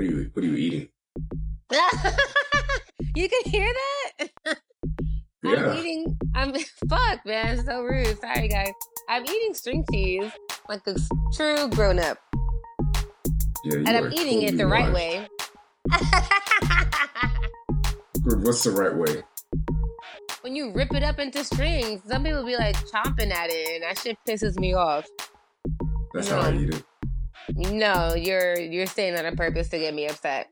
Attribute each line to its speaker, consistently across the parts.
Speaker 1: What are you What are you eating?
Speaker 2: you can hear that?
Speaker 1: Yeah.
Speaker 2: I'm eating. I'm fuck, man. So rude. Sorry, guys. I'm eating string cheese like a true grown up,
Speaker 1: Yeah,
Speaker 2: and I'm eating it the right way.
Speaker 1: What's the right way?
Speaker 2: when you rip it up into strings, some people be like chomping at it, and that shit pisses me off.
Speaker 1: That's how I eat it.
Speaker 2: No, you're you're saying that on purpose to get me upset.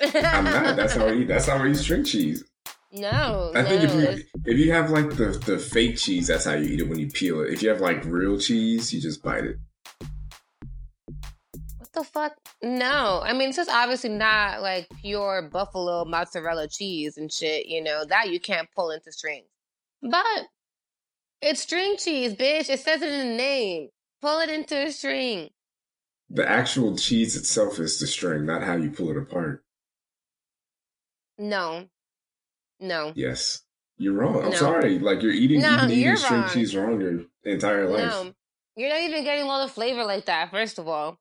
Speaker 1: I'm not. That's how I eat. That's how I eat string cheese.
Speaker 2: no,
Speaker 1: I think
Speaker 2: no.
Speaker 1: if you if you have like the the fake cheese, that's how you eat it when you peel it. If you have like real cheese, you just bite it.
Speaker 2: What the fuck? No. I mean, it's just obviously not like pure buffalo mozzarella cheese and shit, you know, that you can't pull into strings. But it's string cheese, bitch. It says it in the name. Pull it into a string.
Speaker 1: The actual cheese itself is the string, not how you pull it apart.
Speaker 2: No. No.
Speaker 1: Yes, you're wrong. I'm
Speaker 2: No.
Speaker 1: sorry. Like you're eating,
Speaker 2: No,
Speaker 1: you've eating string
Speaker 2: wrong.
Speaker 1: cheese wrong your entire life.
Speaker 2: No. You're not even getting all the flavor like that, first of all.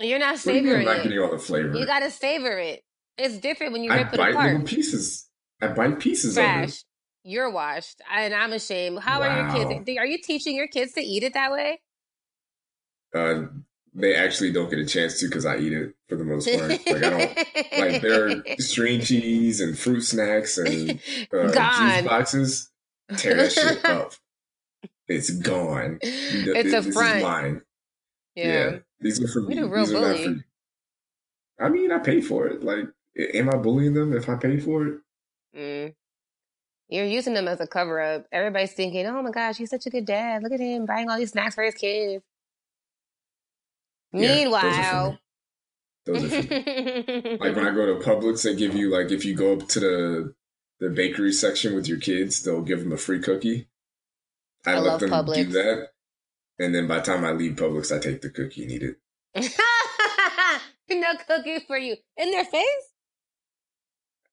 Speaker 2: You're not
Speaker 1: What do you mean I'm
Speaker 2: savoring
Speaker 1: not
Speaker 2: it.
Speaker 1: getting all the flavor?
Speaker 2: You gotta savor it. It's different when you
Speaker 1: I
Speaker 2: rip it
Speaker 1: bite
Speaker 2: apart.
Speaker 1: little pieces. I bite pieces of it.
Speaker 2: You're washed, and I'm ashamed. How are your kids? Are you teaching your kids to eat it that way?
Speaker 1: Uh, they actually don't get a chance to because I eat it for the most part. Like I don't like their string cheese and fruit snacks and uh, juice boxes. Tear that shit up. It's gone.
Speaker 2: It's a
Speaker 1: this
Speaker 2: front.
Speaker 1: Is mine.
Speaker 2: Yeah.
Speaker 1: these are for me. These are not for. I mean, I pay for it. Like, am I bullying them if I pay for it?
Speaker 2: Mm. You're using them as a cover up. Everybody's thinking, "Oh my gosh, he's such a good dad. Look at him buying all these snacks for his kids." Meanwhile,
Speaker 1: like when I go to Publix, they give you like if you go up to the the bakery section with your kids, they'll give them a free cookie. I,
Speaker 2: I
Speaker 1: let
Speaker 2: love
Speaker 1: them
Speaker 2: Publix.
Speaker 1: do that, and then by the time I leave Publix, I take the cookie and eat it.
Speaker 2: no cookies for you in their face.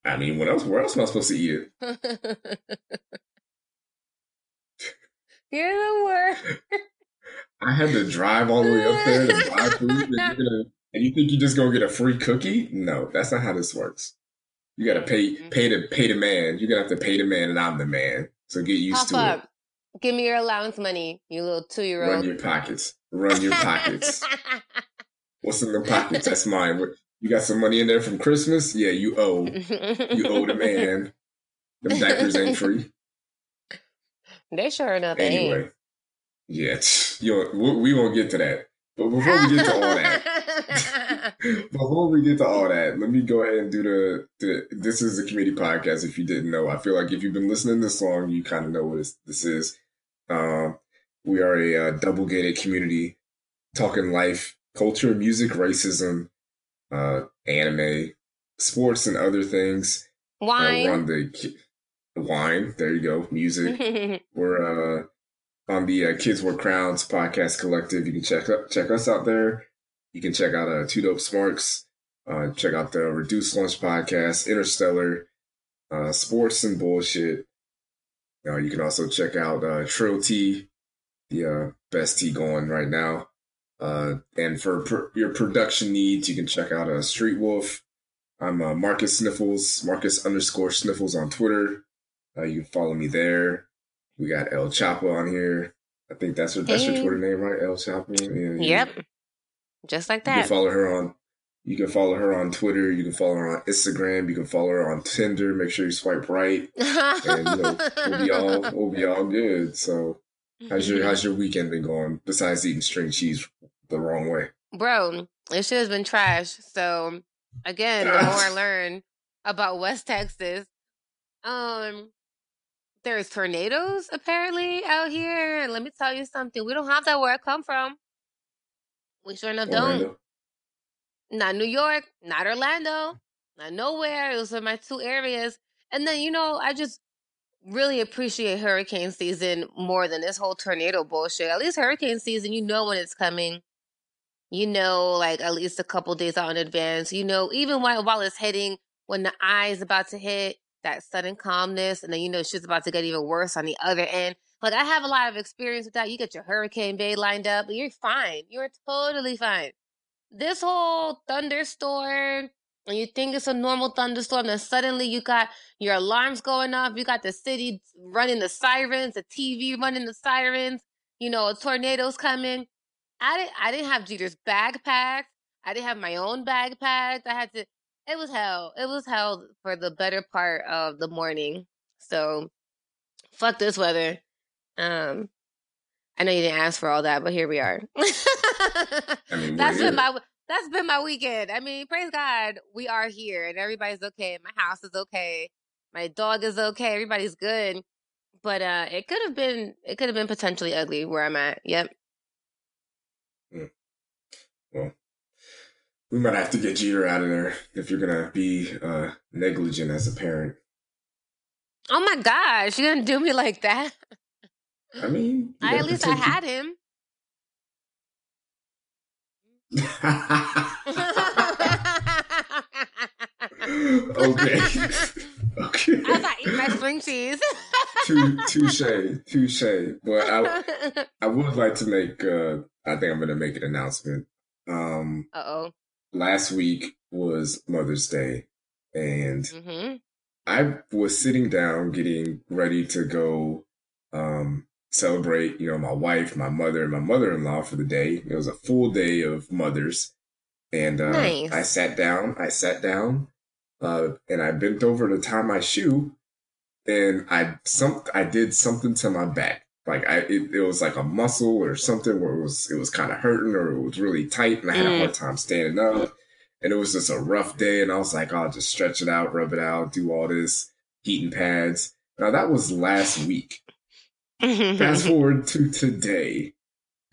Speaker 1: I mean, what else? Where else am I supposed to eat it?
Speaker 2: You're the worst.
Speaker 1: I had to drive all the way up there to buy food, and, gonna, and you think you're just gonna get a free cookie? No, that's not how this works. You gotta pay
Speaker 2: Mm-hmm.
Speaker 1: pay the pay the man. You're gonna have to pay the man, and I'm the man. So get used
Speaker 2: Pop
Speaker 1: to
Speaker 2: up. Give me your allowance money, you little two year old.
Speaker 1: Run your pockets. Run your pockets. What's in the pockets? That's mine. You got some money in there from Christmas? Yeah, you owe. You owe the man. Them diapers ain't free.
Speaker 2: they sure enough ain't.
Speaker 1: Anyway, yeah, you we we won't get to that. But before we get to all that, before we get to all that, let me go ahead and do the, the this is the committee podcast. If you didn't know, I feel like if you've been listening this long, you kind of know what this, is. Um, we are a uh, double gated community talking life, culture, music, racism, uh, anime, sports, and other things. Uh,
Speaker 2: Wine.
Speaker 1: the ki- wine. There you go. Music. We're uh, on the uh, Kids Wear Crowns podcast collective. You can check check us out there. You can check out uh, Two Dope Smarks. Uh, check out the Reduced Lunch podcast, Interstellar, uh, Sports and Bullshit. Uh, you can also check out uh, Trill Tea, the uh, best tea going right now. Uh, and for pr- your production needs, you can check out uh, Street Wolf. I'm uh, Marcus Sniffles, Marcus underscore Sniffles on Twitter. Uh, you can follow me there. We got Elle Chapa on here. I think that's her, that's
Speaker 2: Hey.
Speaker 1: Twitter name, right? Elle Chapa. Yeah, yeah.
Speaker 2: Yep. Just like that.
Speaker 1: You can follow her on. You can follow her on Twitter. You can follow her on Instagram. You can follow her on Tinder. Make sure you swipe right, and you know we'll be all we'll be all good. So, how's your how's your weekend been going? Besides eating string cheese the wrong way.
Speaker 2: Bro, it should have been trash. So again, the more I learn about West Texas, um, there's tornadoes apparently out here. And let me tell you something, we don't have that where I come from. We sure enough don't. Not New York, not Orlando, not nowhere. Those are my two areas. And then, you know, I just really appreciate hurricane season more than this whole tornado bullshit. At least hurricane season, you know when it's coming. You know, like at least a couple days out in advance. You know, even while while it's hitting, when the eye is about to hit, that sudden calmness, and then you know shit's about to get even worse on the other end. Like I have a lot of experience with that. You get your hurricane bay lined up, you're fine. You're totally fine. this whole thunderstorm, and you think it's a normal thunderstorm, then suddenly you got your alarms going off, you got the city running the sirens, the TV running the sirens, you know, a tornado's coming. I didn't I didn't have Jeter's backpack. I didn't have my own backpack. I had to it was hell. It was hell for the better part of the morning. So fuck this weather. Um I know you didn't ask for all that, but here we are. I mean, that's been my that's been my weekend. I mean, praise God, we are here and everybody's okay. My house is okay. My dog is okay. Everybody's good. But uh it could have been it could have been potentially ugly where I'm at. Yep.
Speaker 1: Mm. Well, we might have to get Jeter out of there if you're gonna be uh negligent as a parent.
Speaker 2: Oh my gosh, You're gonna do me like that?
Speaker 1: I mean,
Speaker 2: I at least I had him.
Speaker 1: okay. okay.
Speaker 2: I thought eat my string cheese.
Speaker 1: touche, touche. But I, I would like to make. Uh, I think I'm going to make an announcement. Um,
Speaker 2: uh oh.
Speaker 1: Last week was Mother's Day, and mm-hmm. I was sitting down getting ready to go um, celebrate, you know, my wife, my mother, and my mother-in-law for the day. It was a full day of mothers. And uh, nice. I sat down, I sat down, uh, and I bent over to tie my shoe, and I some I did something to my back. Like I, it, it was like a muscle or something where it was it was kind of hurting or it was really tight, and I had mm. a hard time standing up. And it was just a rough day, and I was like, I'll just stretch it out, rub it out, do all this heating pads. Now that was last week. Fast forward to today,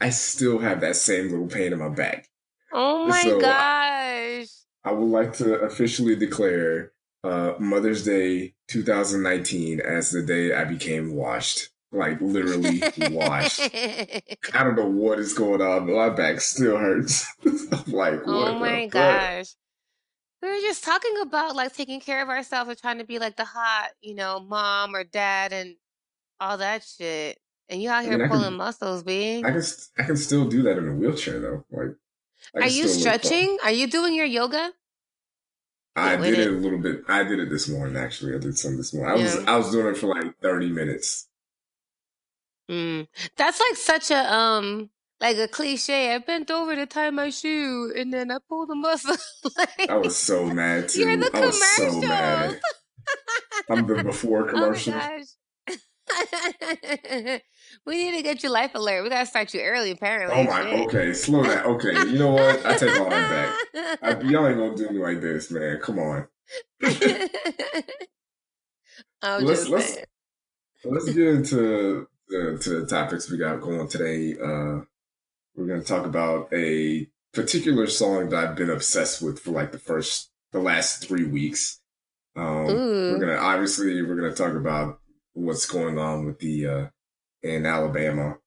Speaker 1: I still have that same little pain in my back.
Speaker 2: Oh my so gosh.
Speaker 1: I would like to officially declare uh, Mother's Day 2019 as the day I became washed. Like literally washed. I don't know what is going on, but my back still hurts. like,
Speaker 2: oh my gosh. We were just talking about like taking care of ourselves and trying to be like the hot, you know, mom or dad, and all that shit. And you out here I mean, pulling can, muscles, B.
Speaker 1: I can I can still do that in a wheelchair though. Like,
Speaker 2: are you stretching? Are you doing your yoga?
Speaker 1: I did it. it. a little bit. I did it this morning. Actually, I did some this morning. I yeah. was I was doing it for like thirty minutes.
Speaker 2: Mm. That's like such a um like a cliche. I bent over to tie my shoe and then I pulled the muscle.
Speaker 1: like, I was so mad too. You're the I was so mad. I'm the before commercial. Oh
Speaker 2: we need to get you life alert. We gotta start you early, apparently.
Speaker 1: Oh my, Shit. okay, slow down. Okay, you know what? I take all that back. I, y'all ain't gonna do me like this, man. Come on. let's let's let's get into the to the topics we got going today. Uh, we're gonna talk about a particular song that I've been obsessed with for like the first the last three weeks. Um, we're gonna obviously we're gonna talk about what's going on with the uh, in Alabama.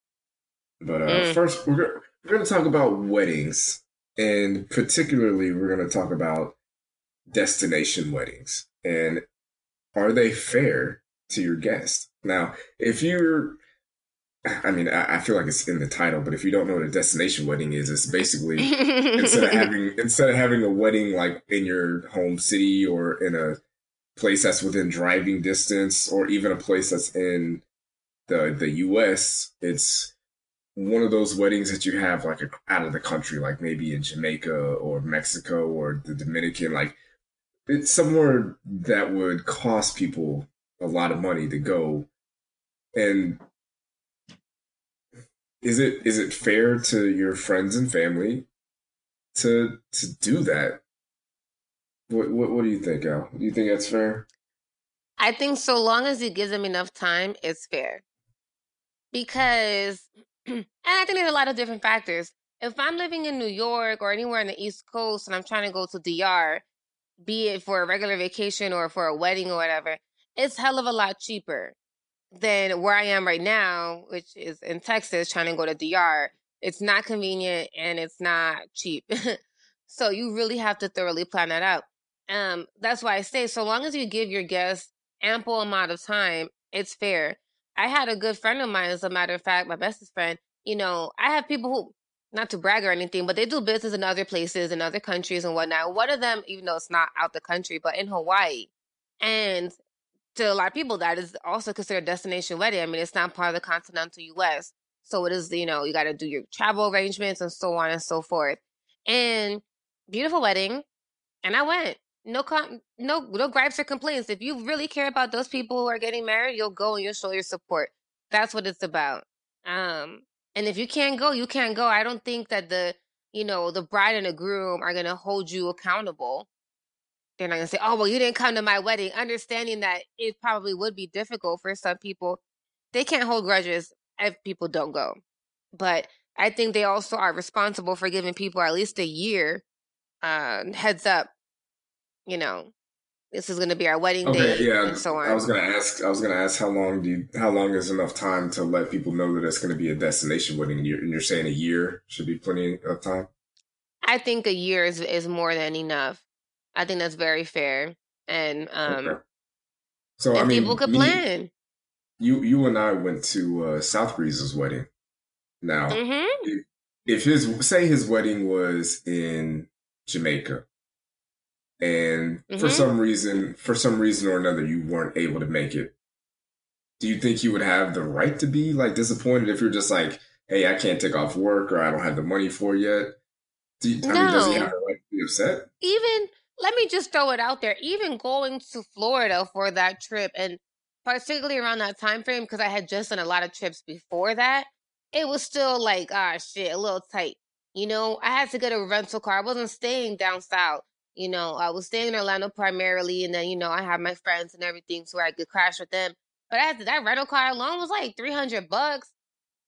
Speaker 1: But uh, mm. first, we're gonna, we're going to talk about weddings, and particularly, we're going to talk about destination weddings and are they fair to your guest? Now, if you're I mean, I, feel like it's in the title, but if you don't know what a destination wedding is, it's basically instead of having instead of having a wedding like in your home city or in a place that's within driving distance or even a place that's in the the US, it's one of those weddings that you have like a, out of the country, like maybe in Jamaica or Mexico or the Dominican, like it's somewhere that would cost people a lot of money to go. And is it is it fair to your friends and family to to do that? What, what, what do you think, El? Do you think that's fair?
Speaker 2: I think so long as you give them enough time, it's fair. Because, and I think there's a lot of different factors. If I'm living in New York or anywhere on the East Coast and I'm trying to go to DR, be it for a regular vacation or for a wedding or whatever, it's hell of a lot cheaper than where I am right now, which is in Texas, trying to go to DR. It's not convenient and it's not cheap. so you really have to thoroughly plan that out. Um, that's why I say so long as you give your guests ample amount of time, it's fair. I had a good friend of mine, as a matter of fact, my bestest friend. You know, I have people who not to brag or anything, but they do business in other places, in other countries and whatnot. One of them, even though it's not out the country, but in Hawaii. And to a lot of people, that is also considered destination wedding. I mean, it's not part of the continental US. So it is, you know, you got to do your travel arrangements and so on and so forth. And beautiful wedding. And I went. No, com- no, no gripes or complaints. If you really care about those people who are getting married, you'll go and you'll show your support. That's what it's about. Um, and if you can't go, you can't go. I don't think that the, you know, the bride and the groom are going to hold you accountable. They're not to say, oh, well, you didn't come to my wedding. Understanding that it probably would be difficult for some people. They can't hold grudges if people don't go. But I think they also are responsible for giving people at least a year uh, heads up. You know, this is going to be our wedding okay, day. Yeah, so
Speaker 1: I was going to ask. I was going to ask how long do you, how long is enough time to let people know that it's going to be a destination wedding? And you're, and you're saying a year should be plenty of time.
Speaker 2: I think a year is is more than enough. I think that's very fair, and um, okay. so I mean, people could me, plan.
Speaker 1: You you and I went to uh, South Breeze's wedding. Now, mm-hmm. if, if his say his wedding was in Jamaica, and mm-hmm. for some reason, for some reason or another, you weren't able to make it. Do you think you would have the right to be like disappointed if you're just like, "Hey, I can't take off work," or "I don't have the money for it yet"? Do you, no. I mean, does he have the right to be upset?
Speaker 2: Even let me just throw it out there. Even going to Florida for that trip, and particularly around that time frame, because I had just done a lot of trips before that, it was still like, ah, shit, a little tight. You know, I had to get a rental car. I wasn't staying down south. You know, I was staying in Orlando primarily, and then you know I had my friends and everything, so I could crash with them. But I had to, that rental car alone was like three hundred bucks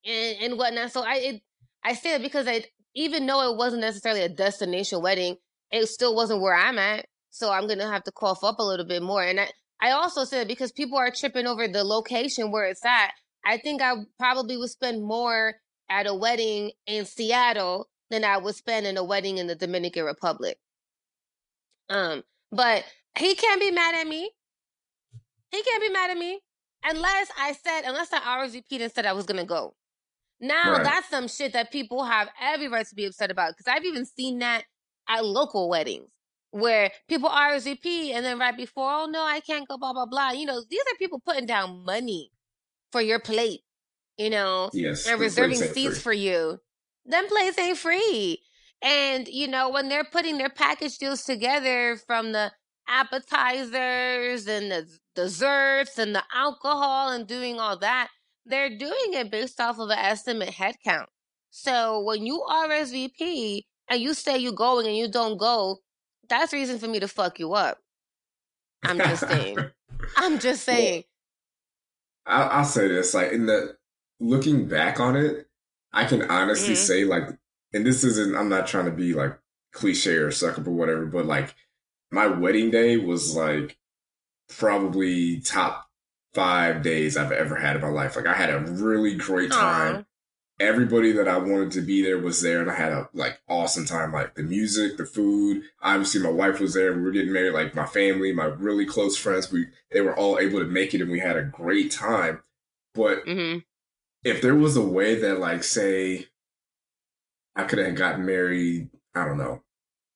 Speaker 2: and and whatnot. So I it, I say it because I even though it wasn't necessarily a destination wedding, it still wasn't where I'm at. So I'm gonna have to cough up a little bit more. And I I also said because people are tripping over the location where it's at. I think I probably would spend more at a wedding in Seattle than I would spend in a wedding in the Dominican Republic. Um, but he can't be mad at me. He can't be mad at me unless I said, unless I RSVP'd and said I was gonna go. Now right. that's some shit that people have every right to be upset about because I've even seen that at local weddings where people RSVP and then right before, oh no, I can't go, blah blah blah. You know, these are people putting down money for your plate, you know,
Speaker 1: yes,
Speaker 2: and reserving seats for you. Them plates ain't free. And, you know, when they're putting their package deals together from the appetizers and the desserts and the alcohol and doing all that, they're doing it based off of an estimate head count. So when you RSVP and you say you're going and you don't go, that's reason for me to fuck you up. I'm just saying. I'm just saying.
Speaker 1: Well, I'll, say this: like in the looking back on it, I can honestly mm-hmm. say like and this isn't I'm not trying to be like cliche or suck up or whatever, but like my wedding day was like probably top five days I've ever had in my life. Like I had a really great time. Aww. Everybody that I wanted to be there was there and I had a like awesome time. Like the music, the food. Obviously my wife was there. We were getting married, like my family, my really close friends, we they were all able to make it and we had a great time. But mm-hmm. if there was a way that like say I could have gotten married, I don't know,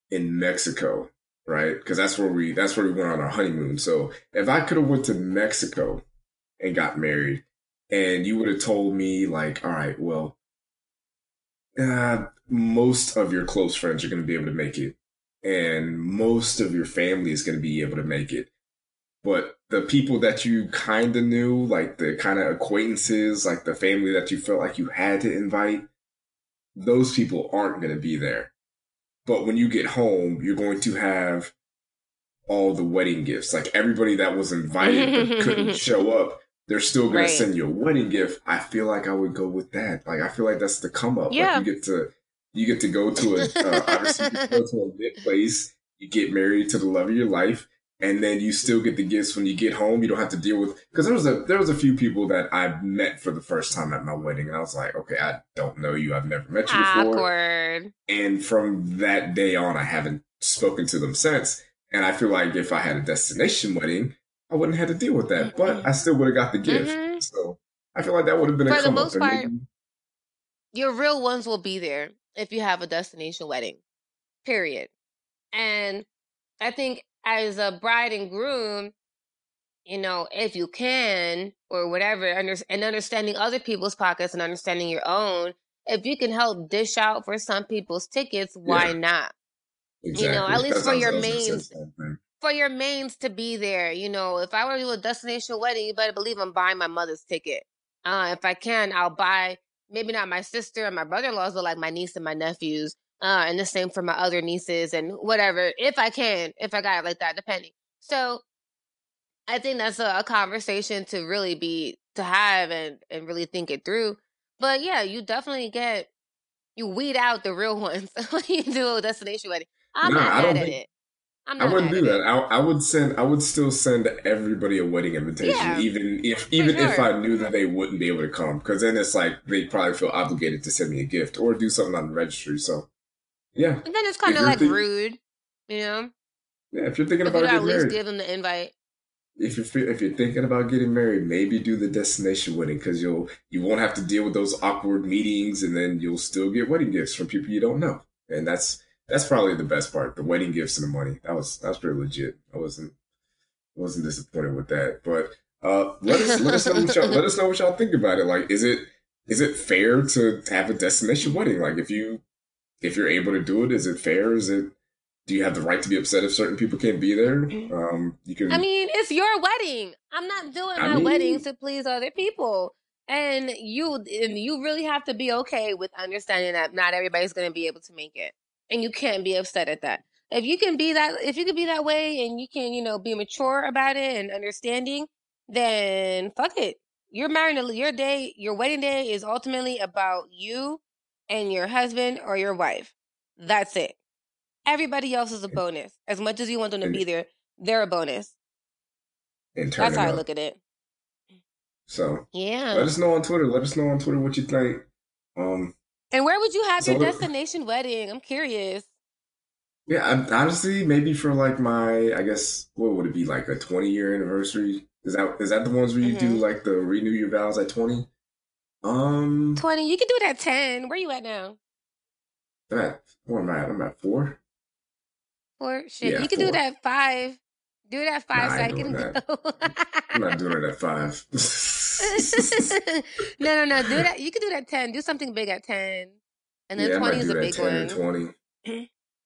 Speaker 1: in Mexico, right? Because that's where we that's where we went on our honeymoon. So if I could have went to Mexico and got married, and you would have told me like, all right, well, uh, most of your close friends are going to be able to make it, and most of your family is going to be able to make it. But the people that you kind of knew, like the kind of acquaintances, like the family that you felt like you had to invite, those people aren't going to be there. But when you get home, you're going to have all the wedding gifts. Like everybody that was invited but couldn't show up, they're still going right. to send you a wedding gift. I feel like I would go with that. Like I feel like that's the come up. Yeah. Like you get to you get to go to a uh, obviously you go to a lit place. You get married to the love of your life, and then you still get the gifts when you get home. You don't have to deal with because there was a there was a few people that I met for the first time at my wedding, and I was like, okay, I don't know you. I've never met you before.
Speaker 2: Awkward.
Speaker 1: And from that day on, I haven't spoken to them since. And I feel like if I had a destination wedding, I wouldn't have to deal with that, but I still would have got the gift. Mm-hmm. So I feel like that would have been
Speaker 2: for
Speaker 1: the
Speaker 2: most part. Maybe... Your real ones will be there, if you have a destination wedding. Period. And I think as a bride and groom, you know, if you can or whatever, and understanding other people's pockets and understanding your own, if you can help dish out for some people's tickets, why yeah. not? Exactly. You know, at least for your mains, for your mains to be there. You know, if I were to do a destination wedding, you better believe I'm buying my mother's ticket. Uh, if I can, I'll buy maybe not my sister and my brother-in-laws, but like my niece and my nephews. Uh, and the same for my other nieces and whatever, if I can, if I got it like that, depending. So I think that's a, a conversation to really be to have and and really think it through. But yeah, you definitely get you weed out the real ones when you do a destination wedding. I'm not mad at think, it.
Speaker 1: I wouldn't do that. I, I, would send. I would still send everybody a wedding invitation, yeah, even if even sure. if I knew that they wouldn't be able to come, because then it's like they probably feel obligated to send me a gift or do something on the registry. So, yeah.
Speaker 2: And then it's kind of like rude, you know.
Speaker 1: Yeah, if you're thinking about
Speaker 2: at
Speaker 1: least married,
Speaker 2: give them the invite
Speaker 1: if you're if you're thinking about getting married, maybe do the destination wedding because you'll you won't have to deal with those awkward meetings, and then you'll still get wedding gifts from people you don't know, and that's that's probably the best part. The wedding gifts and the money. That was that was pretty legit. I wasn't wasn't disappointed with that. But uh, let us let us know what y'all let us know what y'all think about it. Like, is it is it fair to have a destination wedding? Like, if you if you're able to do it, is it fair? Is it do you have the right to be upset if certain people can't be there? Mm-hmm. Um, you can.
Speaker 2: I mean, it's your wedding. I'm not doing I my mean, wedding to please other people, and you and you really have to be okay with understanding that not everybody's going to be able to make it, and you can't be upset at that. If you can be that, if you can be that way, and you can, you know, be mature about it and understanding, then fuck it. You're married. Your day, your wedding day, is ultimately about you and your husband or your wife. That's it. Everybody else is a bonus. As much as you want them to be there, they're a bonus. And That's how I look at it.
Speaker 1: So
Speaker 2: yeah,
Speaker 1: let us know on Twitter. Let us know on Twitter what you think. Um,
Speaker 2: and where would you have so your destination wedding? I'm curious.
Speaker 1: Yeah, I, honestly, maybe for like my, I guess, what would it be like a 20 year anniversary? Is that is that the ones where you mm-hmm. do like the renew your vows at 20? Um,
Speaker 2: 20. You can do it at 10. Where are you at now?
Speaker 1: At where am I at? I'm at four.
Speaker 2: Four shit. Yeah, you can four. do that five. Do it at five nah, so I, can
Speaker 1: go. I'm not doing it at five.
Speaker 2: no, no, no. Do that. You can do that ten. Do something big at ten, and then yeah, twenty is a big 10
Speaker 1: one. Twenty.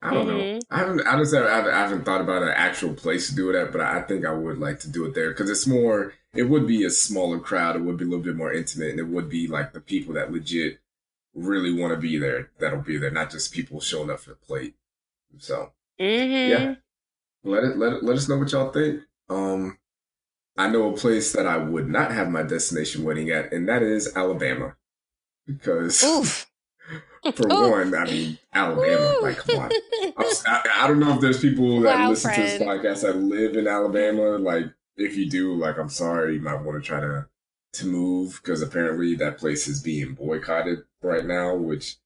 Speaker 1: I don't mm-hmm. know. I haven't. I just haven't, I haven't thought about an actual place to do it at, but I think I would like to do it there because it's more. It would be a smaller crowd. It would be a little bit more intimate, and it would be like the people that legit really want to be there that'll be there, not just people showing up for the plate. So
Speaker 2: Mm-hmm. Yeah.
Speaker 1: Let it let it, let us know what y'all think. Um, I know a place that I would not have my destination wedding at, and that is Alabama, because for one, I mean Alabama. Like, come on. I, I, don't know if there's people that wow, listen friend. to this podcast that live in Alabama. Like, if you do, like, I'm sorry, you might want to try to to move because apparently that place is being boycotted right now, which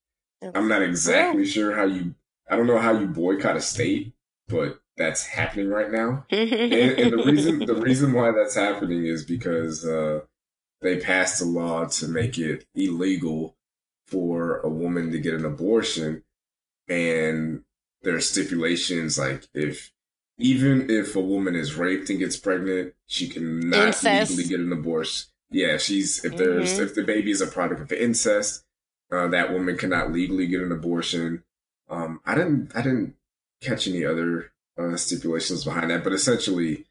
Speaker 1: I'm not exactly sure how you I don't know how you boycott a state, but that's happening right now. and, and, the reason the reason why that's happening is because uh, they passed a law to make it illegal for a woman to get an abortion, and there are stipulations like if even if a woman is raped and gets pregnant, she cannot incest. legally get an abortion. Yeah, she's if there's mm-hmm. if the baby is a product of incest, uh, that woman cannot legally get an abortion. Um, I didn't I didn't catch any other uh, stipulations behind that, but essentially,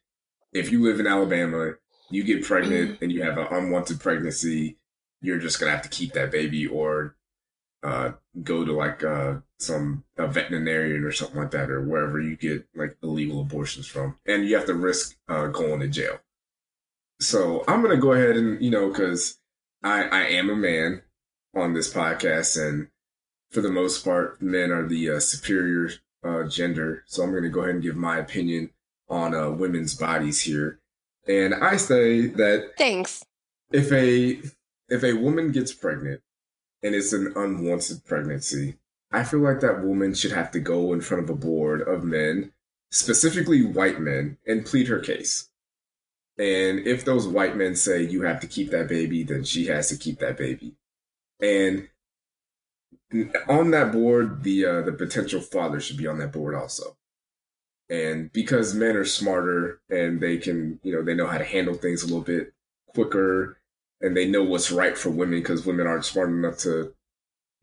Speaker 1: if you live in Alabama, you get pregnant mm-hmm. and you have an unwanted pregnancy, you're just gonna have to keep that baby or uh, go to like uh, some a veterinarian or something like that, or wherever you get like illegal abortions from, and you have to risk uh, going to jail. So I'm gonna go ahead and you know because I I am a man on this podcast and for the most part, men are the uh, superior uh, gender. So I'm going to go ahead and give my opinion on uh, women's bodies here. And I say that
Speaker 2: thanks.
Speaker 1: If a if a woman gets pregnant and it's an unwanted pregnancy, I feel like that woman should have to go in front of a board of men, specifically white men, and plead her case. And if those white men say you have to keep that baby, then she has to keep that baby. And on that board, the uh, the potential father should be on that board also. And because men are smarter and they can, you know, they know how to handle things a little bit quicker and they know what's right for women because women aren't smart enough to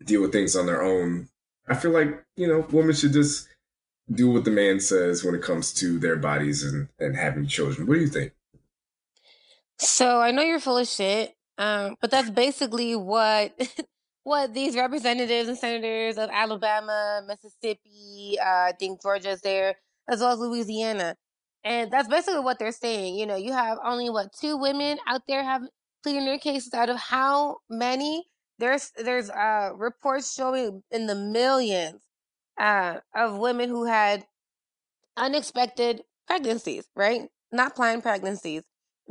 Speaker 1: deal with things on their own. I feel like, you know, women should just do what the man says when it comes to their bodies and, and having children. What do you think?
Speaker 2: So I know you're full of shit, um, but that's basically what what these representatives and senators of Alabama, Mississippi, uh, I think Georgia's there, as well as Louisiana. And that's basically what they're saying. You know, you have only what two women out there have pleading their cases out of how many? There's there's uh reports showing in the millions uh of women who had unexpected pregnancies, right? Not planned pregnancies.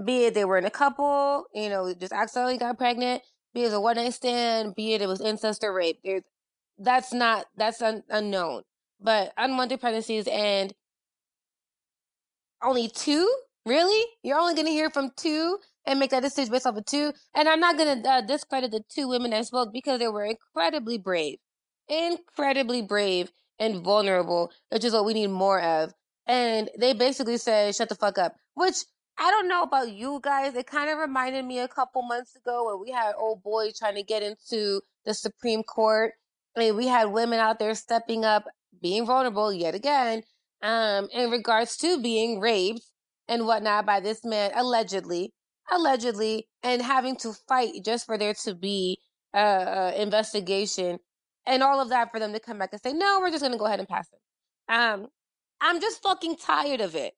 Speaker 2: Be it they were in a couple, you know, just accidentally got pregnant, be it a one night stand, be it it was incest or rape. There's that's not that's un, unknown. But unwanted pregnancies and only two? Really? You're only going to hear from two and make that decision based off of two? And I'm not going to uh, discredit the two women that spoke because they were incredibly brave. Incredibly brave and vulnerable, which is what we need more of. And they basically said, shut the fuck up. Which I don't know about you guys. It kind of reminded me a couple months ago when we had old boy trying to get into the Supreme Court. And we had women out there stepping up, being vulnerable yet again, um, in regards to being raped and whatnot by this man, allegedly, allegedly, and having to fight just for there to be a investigation and all of that for them to come back and say, no, we're just going to go ahead and pass it. Um, I'm just fucking tired of it,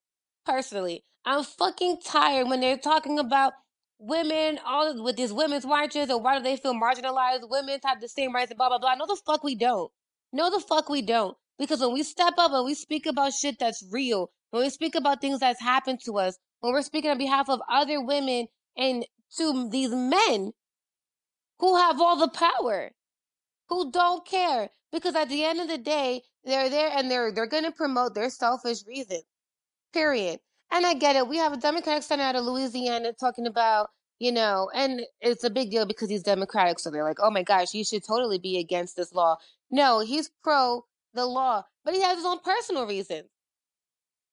Speaker 2: personally. I'm fucking tired when they're talking about women, all with these women's marches, or why do they feel marginalized? Women have the same rights and blah, blah, blah. No, the fuck we don't. No, the fuck we don't. Because when we step up and we speak about shit that's real, when we speak about things that's happened to us, when we're speaking on behalf of other women and to these men who have all the power, who don't care, because at the end of the day, they're there and they're they're going to promote their selfish reasons. Period. And I get it. We have a Democratic senator out of Louisiana talking about, you know, and it's a big deal because he's Democratic. So they're like, oh my gosh, you should totally be against this law. No, he's pro the law, but he has his own personal reasons.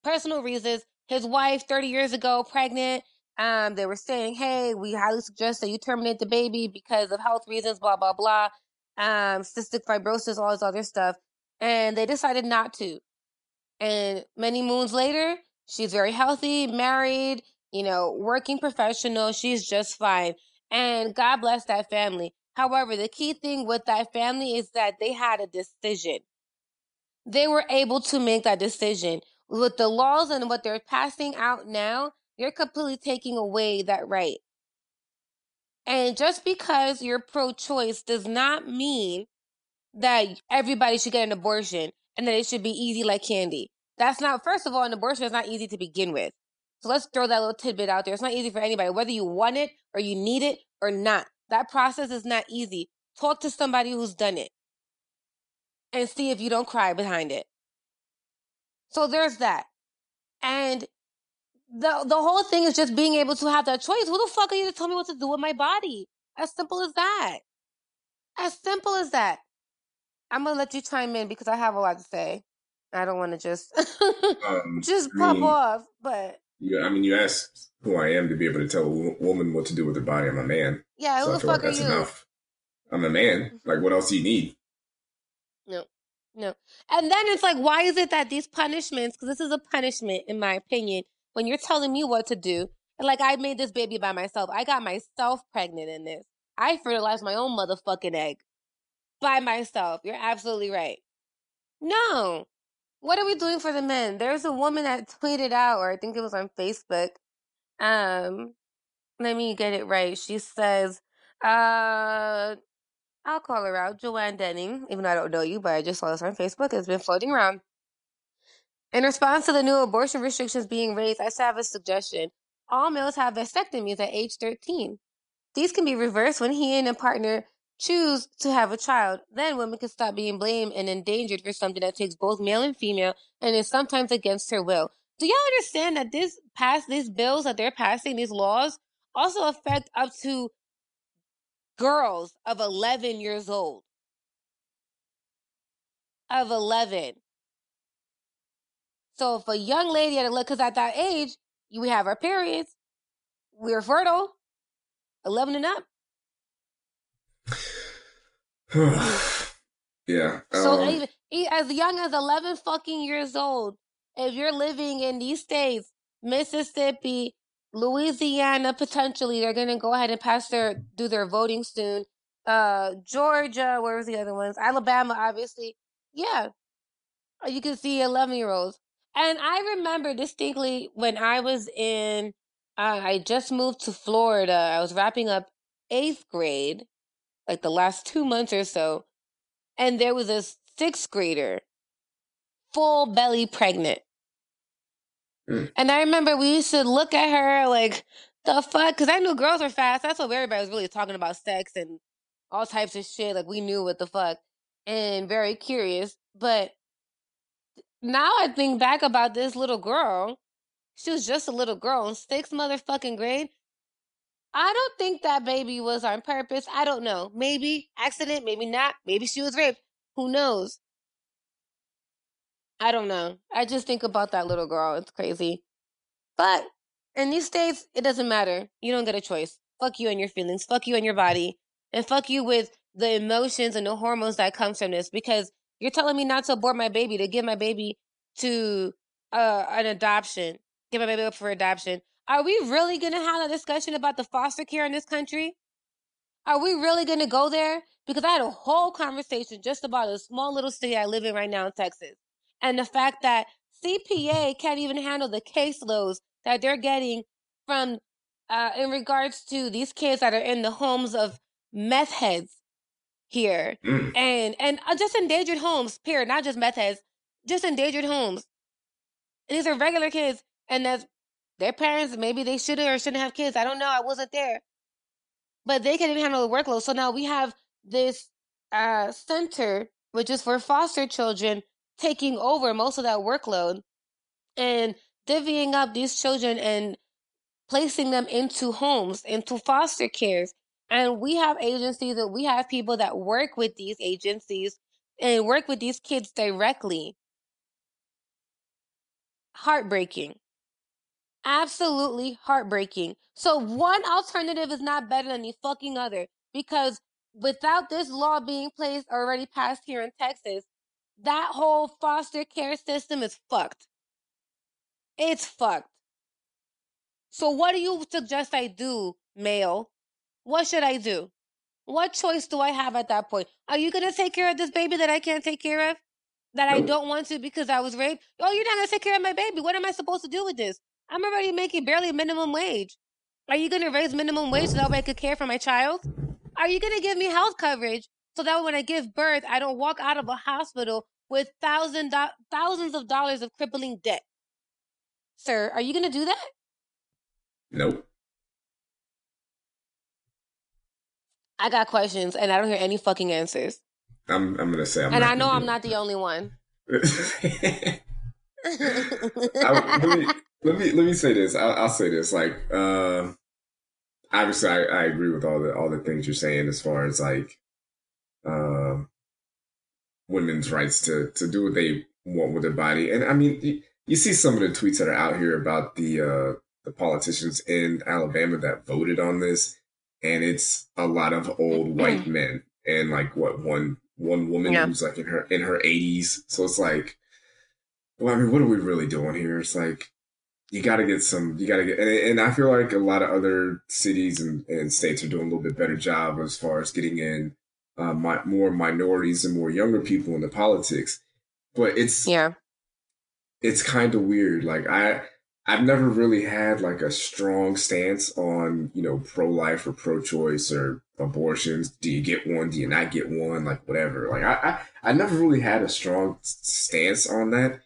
Speaker 2: Personal reasons. His wife, 30 years ago, pregnant. Um, they were saying, hey, we highly suggest that you terminate the baby because of health reasons, blah, blah, blah. Um, cystic fibrosis, all this other stuff. And they decided not to. And many moons later, she's very healthy, married, you know, working professional. She's just fine. And God bless that family. However, the key thing with that family is that they had a decision they were able to make that decision. With the laws and what they're passing out now, you're completely taking away that right. And just because you're pro choice does not mean that everybody should get an abortion and that it should be easy like candy. That's not, first of all, an abortion is not easy to begin with. So let's throw that little tidbit out there. It's not easy for anybody, whether you want it or you need it or not. That process is not easy. Talk to somebody who's done it and see if you don't cry behind it. So there's that. And the the whole thing is just being able to have that choice. Who the fuck are you to tell me what to do with my body? As simple as that. As simple as that. I'm gonna let you chime in because I have a lot to say. I don't want to just um, just I pop mean, off, but
Speaker 1: yeah, I mean, you asked who I am to be able to tell a woman what to do with her body. I'm a man.
Speaker 2: Yeah, who so the fuck like are you? Enough.
Speaker 1: I'm a man. Like, what else do you need?
Speaker 2: No, no. And then it's like, why is it that these punishments, because this is a punishment, in my opinion, when you're telling me what to do, and like I made this baby by myself. I got myself pregnant in this. I fertilized my own motherfucking egg by myself. You're absolutely right. No. What are we doing for the men? There's a woman that tweeted out, or I think it was on Facebook. Um, let me get it right. She says, uh, I'll call her out, Joanne Denning, even though I don't know you, but I just saw this on Facebook. It's been floating around. In response to the new abortion restrictions being raised, I have a suggestion. All males have vasectomies at age 13. These can be reversed when he and a partner choose to have a child. Then women can stop being blamed and endangered for something that takes both male and female and is sometimes against her will. Do y'all understand that this pass these bills that they're passing, these laws, also affect up to girls of 11 years old. of 11. So if a young lady at a because at that age, we have our periods, we're fertile, 11 and up.
Speaker 1: yeah.
Speaker 2: So um, even as young as 11 fucking years old, if you're living in these states, Mississippi, Louisiana, potentially, they're going to go ahead and pass their, do their voting soon. Uh, Georgia, where was the other ones? Alabama, obviously. Yeah. You can see 11 year olds. And I remember distinctly when I was in, uh, I just moved to Florida. I was wrapping up eighth grade, like the last two months or so. And there was a sixth grader, full belly pregnant. Mm. And I remember we used to look at her like, the fuck? Because I knew girls were fast. That's what everybody was really talking about sex and all types of shit. Like we knew what the fuck. And very curious. But now I think back about this little girl. She was just a little girl in sixth motherfucking grade. I don't think that baby was on purpose. I don't know. Maybe accident, maybe not. Maybe she was raped. Who knows? I don't know. I just think about that little girl. It's crazy. But in these states, it doesn't matter. You don't get a choice. Fuck you and your feelings. Fuck you and your body. And fuck you with the emotions and the hormones that comes from this because you're telling me not to abort my baby, to give my baby to uh, an adoption, give my baby up for adoption. Are we really going to have a discussion about the foster care in this country? Are we really going to go there? Because I had a whole conversation just about a small little city I live in right now in Texas. And the fact that CPA can't even handle the caseloads that they're getting from, uh, in regards to these kids that are in the homes of meth heads here mm. and and uh, just endangered homes period not just meth heads just endangered homes these are regular kids and that's their parents maybe they should have or shouldn't have kids. I don't know. I wasn't there. But they can even handle the workload. So now we have this uh center which is for foster children taking over most of that workload and divvying up these children and placing them into homes into foster cares. And we have agencies and we have people that work with these agencies and work with these kids directly. Heartbreaking. Absolutely heartbreaking. So one alternative is not better than the fucking other because without this law being placed already passed here in Texas, that whole foster care system is fucked. It's fucked. So what do you suggest I do, male? What should I do? What choice do I have at that point? Are you going to take care of this baby that I can't take care of? That I don't want to because I was raped? Oh, you're not going to take care of my baby. What am I supposed to do with this? I'm already making barely minimum wage. Are you going to raise minimum wage so that way I could care for my child? Are you going to give me health coverage so that when I give birth, I don't walk out of a hospital with thousand thousands of dollars of crippling debt? Sir, are you going to do that?
Speaker 1: Nope.
Speaker 2: I got questions and I don't hear any fucking answers.
Speaker 1: I'm I'm gonna say, I'm
Speaker 2: and I know I'm not the only one.
Speaker 1: I, let me let me let me say this. I'll, I'll say this. Like, uh, obviously, I, I agree with all the all the things you're saying as far as like, uh, women's rights to to do what they want with their body. And I mean, you, you see some of the tweets that are out here about the uh, the politicians in Alabama that voted on this and it's a lot of old white men and like what one one woman yeah. who's like in her in her 80s so it's like well i mean what are we really doing here it's like you got to get some you got to get and, and, i feel like a lot of other cities and, and, states are doing a little bit better job as far as getting in uh, my, more minorities and more younger people into politics but it's
Speaker 2: yeah
Speaker 1: it's kind of weird like i I've never really had like a strong stance on, you know, pro life or pro choice or abortions. Do you get one? Do you not get one? Like whatever. Like I, I, I never really had a strong stance on that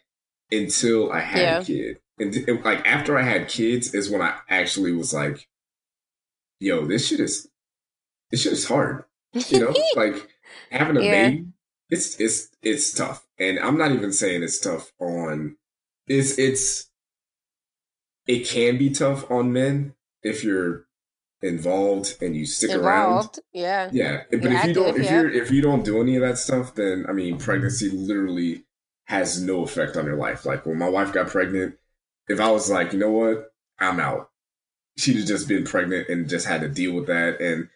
Speaker 1: until I had yeah. a kid. And, and like after I had kids is when I actually was like, yo, this shit is, this shit is hard. You know, like having a yeah. baby, it's, it's, it's tough. And I'm not even saying it's tough on, it's, it's, it can be tough on men if you're involved and you stick involved, around,
Speaker 2: yeah,
Speaker 1: yeah. But You're if active, you don't, if yeah. you're if you don't do any of that stuff, then I mean, pregnancy literally has no effect on your life. Like when my wife got pregnant, if I was like, you know what, I'm out, she'd have just been pregnant and just had to deal with that. And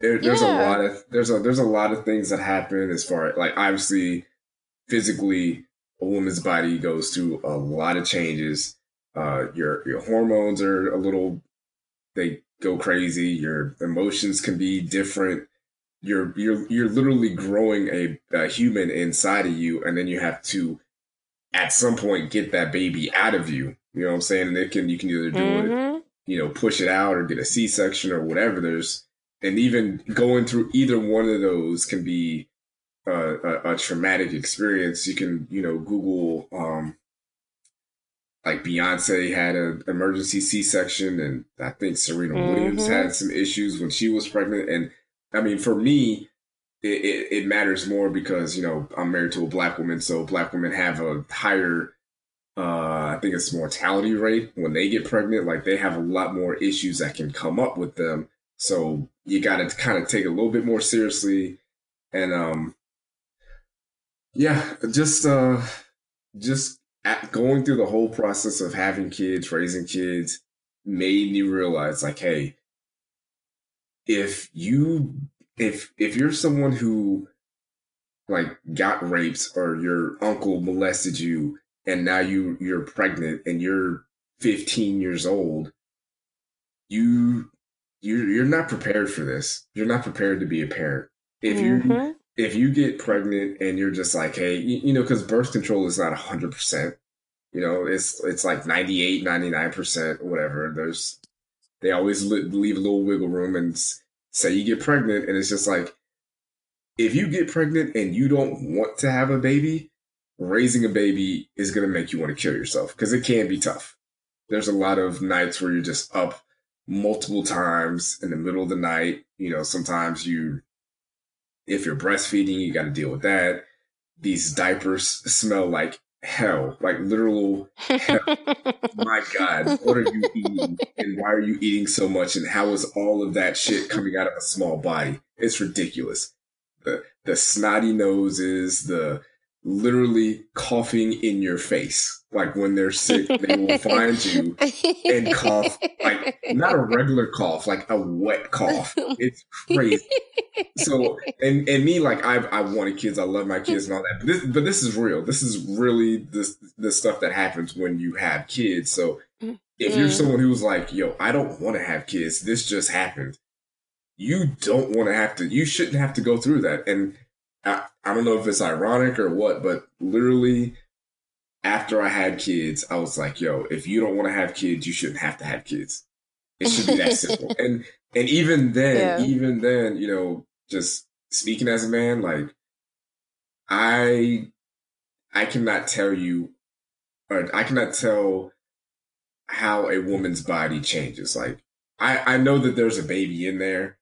Speaker 1: there, there's yeah. a lot of there's a there's a lot of things that happen as far like obviously physically a woman's body goes through a lot of changes. Uh, your your hormones are a little they go crazy. Your emotions can be different. You're you're you're literally growing a, a human inside of you, and then you have to at some point get that baby out of you. You know what I'm saying? And it can you can either do mm-hmm. it, you know, push it out or get a C section or whatever. There's and even going through either one of those can be uh, a, a, traumatic experience. You can, you know, Google, um, like Beyonce had an emergency C section, and I think Serena mm-hmm. Williams had some issues when she was pregnant. And I mean, for me, it, it, it, matters more because you know I'm married to a black woman, so black women have a higher, uh, I think it's mortality rate when they get pregnant. Like they have a lot more issues that can come up with them so you got to kind of take it a little bit more seriously. And, um, yeah, just, uh, just going through the whole process of having kids, raising kids made me realize like, Hey, if you, if, if you're someone who like got raped or your uncle molested you and now you, you're pregnant and you're 15 years old, you you're you're not prepared for this. You're not prepared to be a parent. If mm-hmm. you if you get pregnant and you're just like, hey, you, you know, because birth control is not hundred percent. You know, it's it's like 98, 99 percent, whatever. There's they always leave a little wiggle room and say you get pregnant, and it's just like if you get pregnant and you don't want to have a baby, raising a baby is going to make you want to kill yourself because it can be tough. There's a lot of nights where you're just up multiple times in the middle of the night. You know, sometimes you, if you're breastfeeding, you got to deal with that. These diapers smell like hell, like literal hell. My God, what are you eating? And why are you eating so much? And how is all of that shit coming out of a small body? It's ridiculous. The the snotty noses, the literally coughing in your face. Like when they're sick, they will find you and cough like not a regular cough, like a wet cough. It's crazy. So and and me, like I I wanted kids, I love my kids and all that. But this but this is real. This is really this the stuff that happens when you have kids. So if you're mm. someone who's like, yo, I don't want to have kids, this just happened. You don't want to have to. You shouldn't have to go through that. And I, I don't know if it's ironic or what, but literally after I had kids, I was like, yo, if you don't want to have kids, you shouldn't have to have kids. It should be that simple. And and even then, yeah. even then, you know, just speaking as a man, like I I cannot tell you or I cannot tell how a woman's body changes. Like I, I know that there's a baby in there,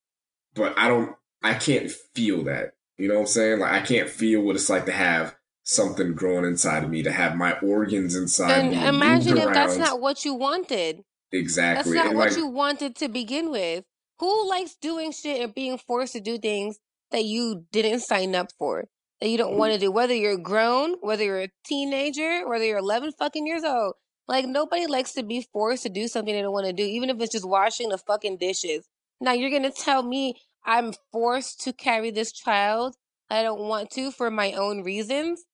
Speaker 1: but I don't I can't feel that. You know what I'm saying? Like I can't feel what it's like to have something growing inside of me, to have my organs inside and me.
Speaker 2: Imagine if that's not what you wanted.
Speaker 1: Exactly.
Speaker 2: That's not and what like, you wanted to begin with. Who likes doing shit and being forced to do things that you didn't sign up for? That you don't mm. want to do, whether you're grown, whether you're a teenager, whether you're 11 fucking years old. Like, nobody likes to be forced to do something they don't want to do, even if it's just washing the fucking dishes. Now, you're going to tell me I'm forced to carry this child. I don't want to for my own reasons.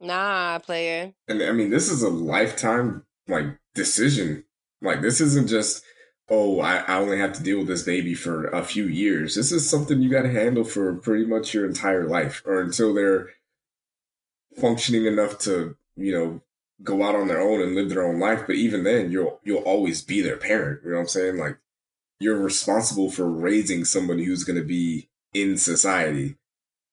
Speaker 2: Nah, player.
Speaker 1: And I mean, this is a lifetime like decision. Like this isn't just oh, I, I only have to deal with this baby for a few years. This is something you got to handle for pretty much your entire life, or until they're functioning enough to you know go out on their own and live their own life. But even then, you'll you'll always be their parent. You know what I'm saying? Like you're responsible for raising somebody who's going to be in society.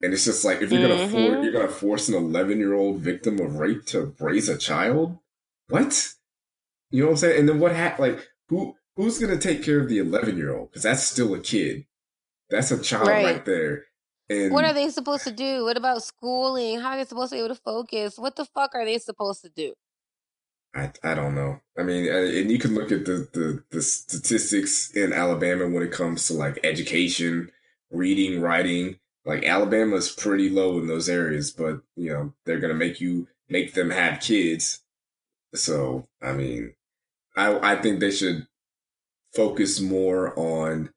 Speaker 1: And it's just like if you're mm-hmm. gonna for, you're gonna force an 11 year old victim of rape to raise a child, what? You know what I'm saying? And then what happened? Like who who's gonna take care of the 11 year old? Because that's still a kid. That's a child right. right there.
Speaker 2: And what are they supposed to do? What about schooling? How are they supposed to be able to focus? What the fuck are they supposed to do?
Speaker 1: I, I don't know. I mean, uh, and you can look at the, the, the statistics in Alabama when it comes to like education, reading, writing. Like Alabama is pretty low in those areas, but you know they're gonna make you make them have kids. So I mean, I I think they should focus more on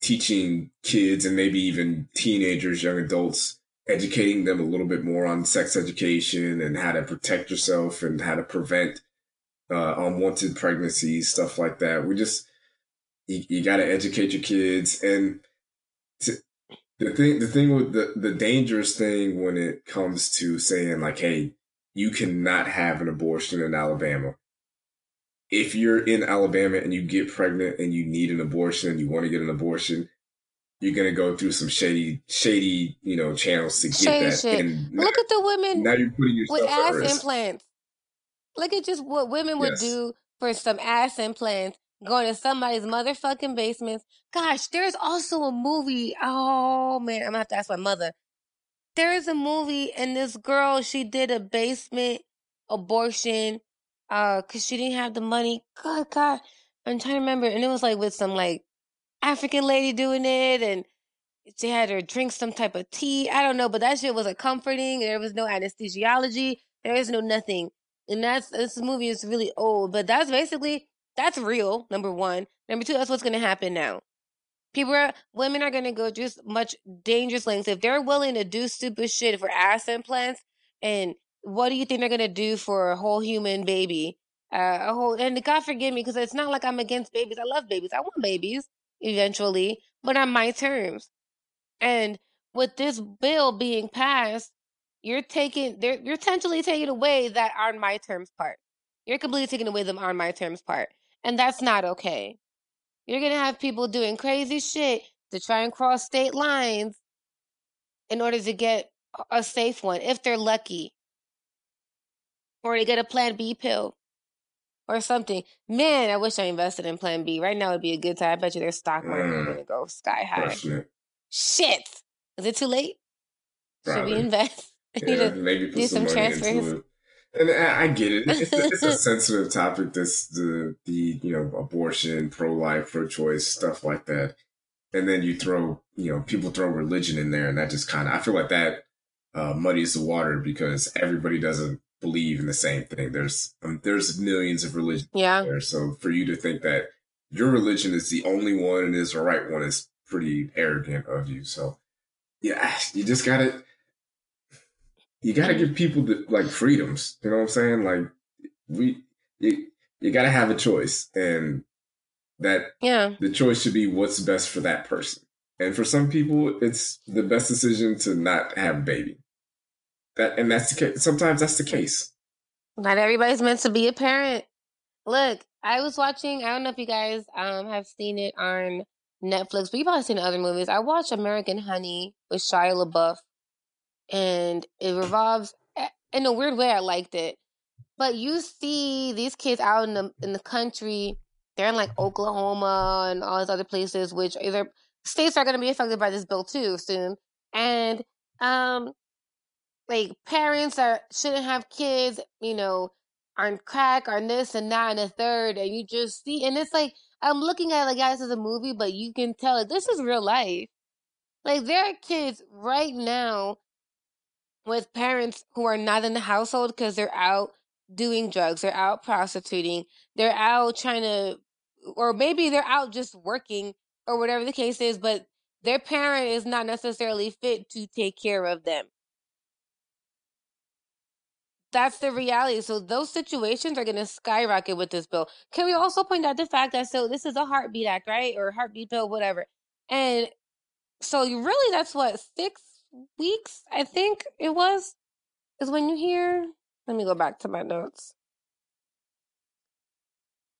Speaker 1: teaching kids and maybe even teenagers, young adults, educating them a little bit more on sex education and how to protect yourself and how to prevent uh, unwanted pregnancies, stuff like that. We just you, you got to educate your kids and the thing the thing with the the dangerous thing when it comes to saying like hey you cannot have an abortion in Alabama if you're in Alabama and you get pregnant and you need an abortion and you want to get an abortion, you're gonna go through some shady, shady, you know, channels to get shady that.
Speaker 2: Shit. And Look at the women now you're putting yourself with ass implants. Look at just what women would yes. do for some ass implants, going to somebody's motherfucking basement. Gosh, there's also a movie. Oh man, I'm gonna have to ask my mother. There is a movie, and this girl, she did a basement abortion uh, cause she didn't have the money. God, God, I'm trying to remember, and it was like with some like African lady doing it, and she had her drink some type of tea. I don't know, but that shit was a comforting. There was no anesthesiology. There is no nothing, and that's this movie is really old, but that's basically that's real. Number one, number two, that's what's gonna happen now. People are women are gonna go just much dangerous lengths if they're willing to do stupid shit for ass implants and what do you think they're gonna do for a whole human baby? Uh, a whole and God forgive me because it's not like I'm against babies. I love babies. I want babies eventually, but on my terms. And with this bill being passed, you're taking you're potentially taking away that on my terms part. You're completely taking away them on my terms part, and that's not okay. You're gonna have people doing crazy shit to try and cross state lines in order to get a safe one if they're lucky or to get a Plan B pill or something. Man, I wish I invested in Plan B. Right now would be a good time. I bet you their stock market mm. is going to go sky high. Shit. Is it too late? Probably. Should we invest?
Speaker 1: Yeah, maybe do some, some transfers. And I, get it. It's, a, it's a sensitive topic. This the the you know abortion, pro life, pro choice stuff like that. And then you throw you know people throw religion in there, and that just kind of I feel like that uh, muddies the water because everybody doesn't believe in the same thing. There's um, there's millions of religions
Speaker 2: yeah.
Speaker 1: there. So for you to think that your religion is the only one and is the right one is pretty arrogant of you. So yeah, you just gotta you gotta give people the like freedoms. You know what I'm saying? Like we you you gotta have a choice and that
Speaker 2: yeah
Speaker 1: the choice should be what's best for that person. And for some people, it's the best decision to not have a baby. That and that's the case. Sometimes that's the case.
Speaker 2: Not everybody's meant to be a parent. Look, I was watching. I don't know if you guys um have seen it on Netflix, but you've probably seen other movies. I watched American Honey with Shia LaBeouf, and it revolves eh, in a weird way. I liked it, but you see these kids out in the in the country. They're in like Oklahoma and all these other places, which either states are going to be affected by this bill too soon. And um, like parents are shouldn't have kids, you know, on crack or this and that and a third, and you just see, and it's like I'm looking at like guys as a movie, but you can tell like this is real life. Like there are kids right now with parents who are not in the household because they're out doing drugs, they're out prostituting, they're out trying to, or maybe they're out just working or whatever the case is, but their parent is not necessarily fit to take care of them that's the reality. So those situations are going to skyrocket with this bill. Can we also point out the fact that so this is a heartbeat act, right? Or heartbeat bill, whatever. And so really that's what six weeks I think it was is when you hear. Let me go back to my notes.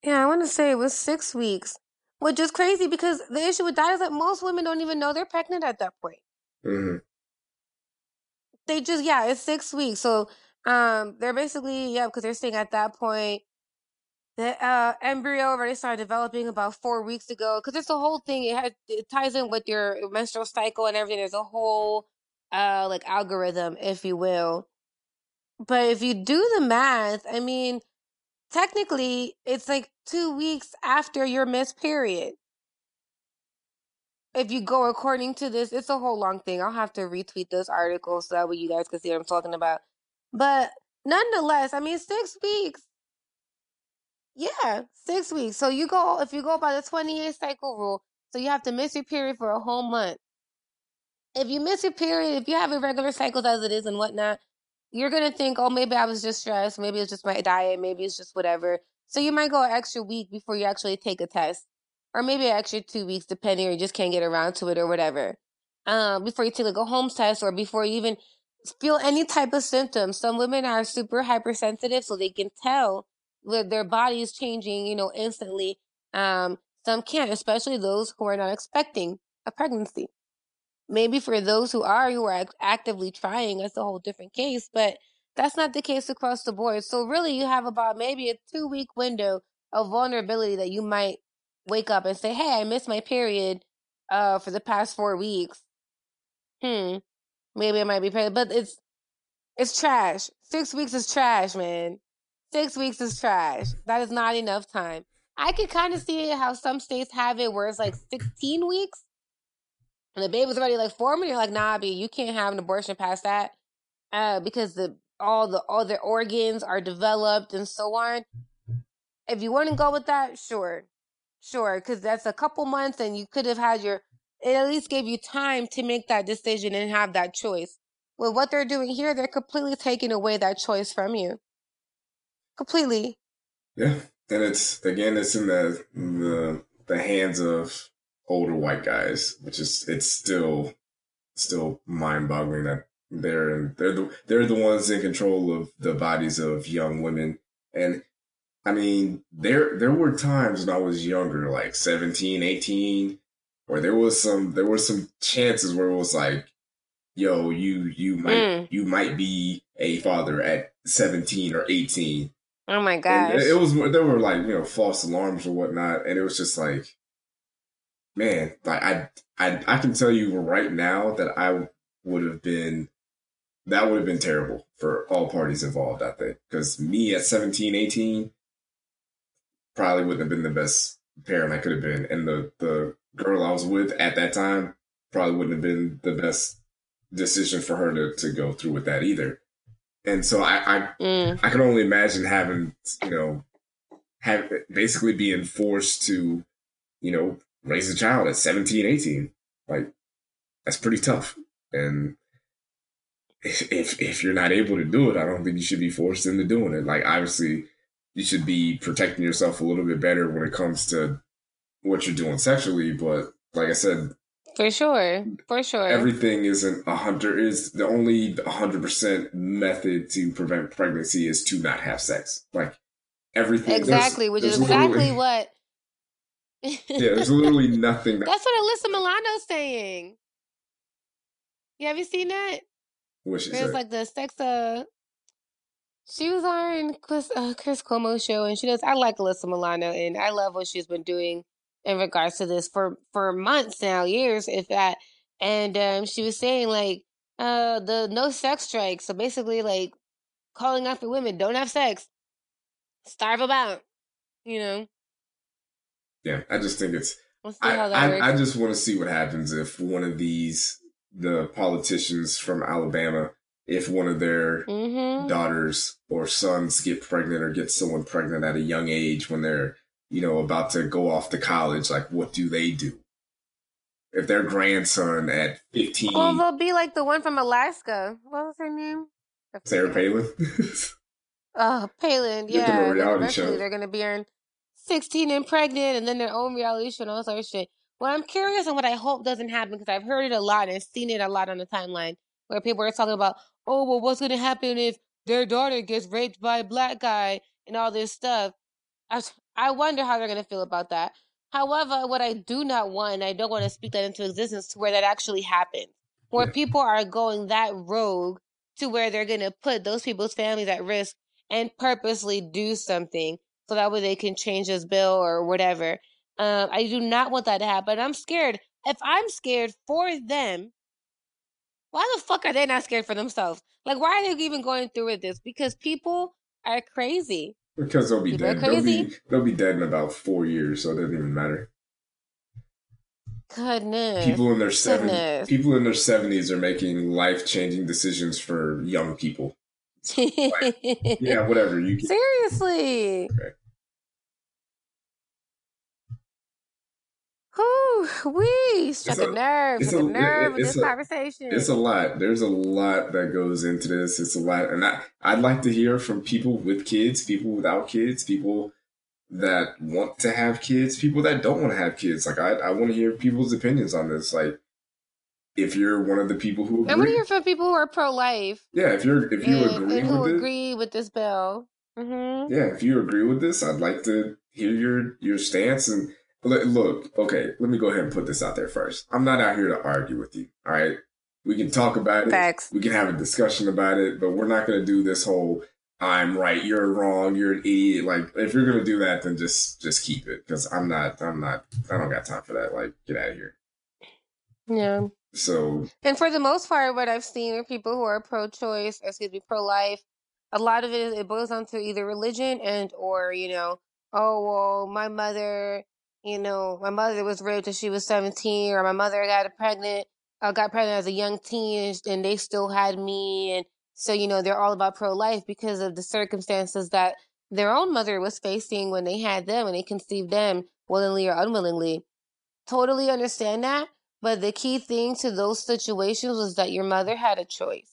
Speaker 2: Yeah, I want to say it was six weeks, which is crazy because the issue with that is that most women don't even know they're pregnant at that point. Mm-hmm. They just yeah, it's six weeks. So um, they're basically yeah, because they're saying at that point the uh, embryo already started developing about four weeks ago. Because it's a whole thing. It has it ties in with your menstrual cycle and everything. There's a whole uh like algorithm, if you will. But if you do the math, I mean, technically it's like two weeks after your missed period. If you go according to this, it's a whole long thing. I'll have to retweet this article so that way you guys can see what I'm talking about. But nonetheless, I mean, six weeks. Yeah, six weeks. So you go if you go by the 28 cycle rule, so you have to miss your period for a whole month. If you miss your period, if you have irregular cycles as it is and whatnot, you're gonna think, oh, maybe I was just stressed, maybe it's just my diet, maybe it's just whatever. So you might go an extra week before you actually take a test, or maybe an extra two weeks, depending, or you just can't get around to it or whatever. Um, before you take a home test, or before you even feel any type of symptoms. Some women are super hypersensitive, so they can tell that their body is changing, you know, instantly. Um, some can't, especially those who are not expecting a pregnancy maybe for those who are who are actively trying that's a whole different case but that's not the case across the board. So really you have about maybe a two week window of vulnerability that you might wake up and say hey i missed my period uh for the past four weeks. Hmm maybe i might be pregnant but it's it's trash. Six weeks is trash man. Six weeks is trash. That is not enough time. I could kind of see how some states have it where it's like 16 weeks and the baby's already like four forming, you're like, nah, B, you can't have an abortion past that. Uh, because the all the all their organs are developed and so on. If you want to go with that, sure. Sure, because that's a couple months and you could have had your it at least gave you time to make that decision and have that choice. With what they're doing here, they're completely taking away that choice from you. Completely.
Speaker 1: Yeah. And it's again it's in the the the hands of older white guys, which is it's still still mind boggling that they're they're the they're the ones in control of the bodies of young women. And I mean, there there were times when I was younger, like 17, 18, where there was some there were some chances where it was like, yo, you you might mm. you might be a father at 17 or 18.
Speaker 2: Oh my gosh.
Speaker 1: it was there were like, you know, false alarms or whatnot. And it was just like man, like I, I, I can tell you right now that I would have been, that would have been terrible for all parties involved, I think. Because me at 17, 18, probably wouldn't have been the best parent I could have been. And the, the girl I was with at that time probably wouldn't have been the best decision for her to, to go through with that either. And so I, I, mm. I can only imagine having, you know, have basically being forced to, you know, raise a child at 17, 18. Like, that's pretty tough. And if, if you're not able to do it, I don't think you should be forced into doing it. Like, obviously, you should be protecting yourself a little bit better when it comes to what you're doing sexually. But like I said,
Speaker 2: for sure, for sure,
Speaker 1: everything isn't a hundred. Is the only hundred percent method to prevent pregnancy is to not have sex. Like everything,
Speaker 2: exactly, which is exactly what
Speaker 1: yeah, there's literally nothing.
Speaker 2: That- That's what Alyssa Milano's saying. Yeah, have you seen that?
Speaker 1: What she
Speaker 2: There's like the sex. Uh, she was on Chris, uh, Chris Cuomo show, and she does. I like Alyssa Milano, and I love what she's been doing in regards to this for for months now, years, if that. And um, she was saying like uh, the no sex strike. So basically, like calling out for women, don't have sex, starve about, you know
Speaker 1: yeah, I just think it's. I, I, I, just want to see what happens if one of these the politicians from Alabama, if one of their mm-hmm. daughters or sons get pregnant or get someone pregnant at a young age when they're you know about to go off to college, like what do they do? If their grandson at fifteen,
Speaker 2: well, they'll be like the one from Alaska. What was her name?
Speaker 1: Sarah Palin.
Speaker 2: oh, Palin. Yeah, eventually they're gonna be in 16 and pregnant and then their own reality show and all this other shit. What I'm curious and what I hope doesn't happen because I've heard it a lot and seen it a lot on the timeline where people are talking about, oh, well, what's going to happen if their daughter gets raped by a black guy and all this stuff. I, I wonder how they're going to feel about that. However, what I do not want, and I don't want to speak that into existence to where that actually happens, where yeah. people are going that rogue to where they're going to put those people's families at risk and purposely do something so that way they can change this bill or whatever. Um, I do not want that to happen. I'm scared. If I'm scared for them, why the fuck are they not scared for themselves? Like, why are they even going through with this? Because people are crazy.
Speaker 1: Because they'll be
Speaker 2: People
Speaker 1: dead. They'll be they'll be dead in about four years, so it doesn't even matter.
Speaker 2: Goodness.
Speaker 1: People in their seven people in their seventies are making life changing decisions for young people. Yeah, whatever. You can,
Speaker 2: Seriously.
Speaker 1: Okay.
Speaker 2: Whew, wee, struck a,
Speaker 1: a-
Speaker 2: nerve,
Speaker 1: it's
Speaker 2: struck a,
Speaker 1: a-
Speaker 2: nerve with this
Speaker 1: a-
Speaker 2: conversation.
Speaker 1: it's a lot. There's a lot that goes into this. It's a lot, and I I'd like to hear from people with kids, people without kids, people that want to have kids, people that don't want to have kids. Like I I want to hear people's opinions on this. Like if you're one of the people who
Speaker 2: I want to hear from people who are pro-life
Speaker 1: yeah, if you're if you
Speaker 2: and,
Speaker 1: agree
Speaker 2: and who
Speaker 1: with it,
Speaker 2: agree with this bill. Mm-hmm.
Speaker 1: yeah, if you agree with this, I'd like to hear your your stance and look, look. Okay, let me go ahead and put this out there first. I'm not out here to argue with you. All right, we can talk about it.
Speaker 2: Facts.
Speaker 1: We can have a discussion about it, but we're not going to do this whole "I'm right, you're wrong, you're an idiot." Like, if you're going to do that, then just just keep it because I'm not. I'm not. I don't got time for that. Like, get out of here.
Speaker 2: Yeah.
Speaker 1: So
Speaker 2: And for the most part, what I've seen are people who are pro-choice, excuse me, pro-life. A lot of it it boils down to either religion and or you know, oh well, my mother, you know, my mother was raped when she was seventeen, or my mother got pregnant, uh, got pregnant as a young teen, and- they still had me, and so you know they're all about pro-life because of the circumstances that their own mother was facing when they had them and they conceived them willingly or unwillingly. Totally understand that. But the key thing to those situations was that your mother had a choice.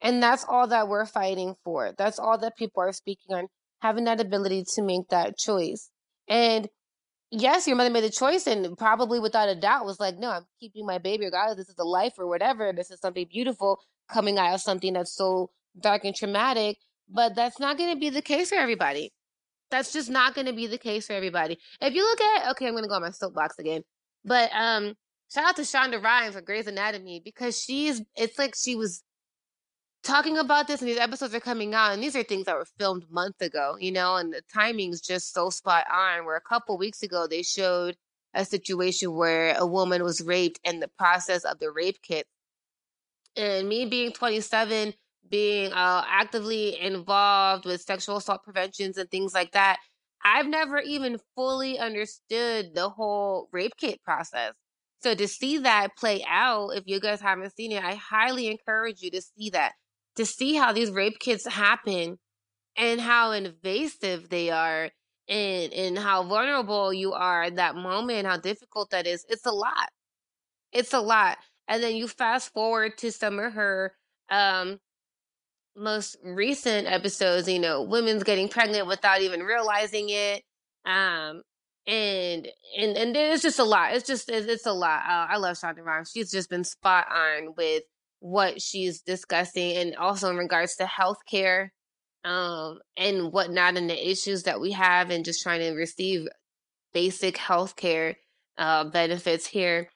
Speaker 2: And that's all that we're fighting for. That's all that people are speaking on, having that ability to make that choice. And yes, your mother made a choice and probably without a doubt was like, no, I'm keeping my baby regardless. This is a life or whatever. This is something beautiful coming out of something that's so dark and traumatic. But that's not going to be the case for everybody. That's just not going to be the case for everybody. If you look at, okay, I'm going to go on my soapbox again. But um, shout out to Shonda Rhimes for Grey's Anatomy because she's, it's like she was talking about this and these episodes are coming out and these are things that were filmed months ago, you know, and the timing's just so spot on where a couple weeks ago they showed a situation where a woman was raped and the process of the rape kit. And me being 27, being uh, actively involved with sexual assault preventions and things like that, I've never even fully understood the whole rape kit process. So to see that play out, if you guys haven't seen it, I highly encourage you to see that. To see how these rape kits happen and how invasive they are and and how vulnerable you are at that moment, how difficult that is. It's a lot. It's a lot. And then you fast forward to some of her um most recent episodes, you know, women's getting pregnant without even realizing it. Um and and and it's just a lot. It's just it's, it's a lot. Uh, I love Shonda Rhimes. She's just been spot on with what she's discussing, and also in regards to healthcare, um, and whatnot, and the issues that we have, and just trying to receive basic healthcare uh benefits here.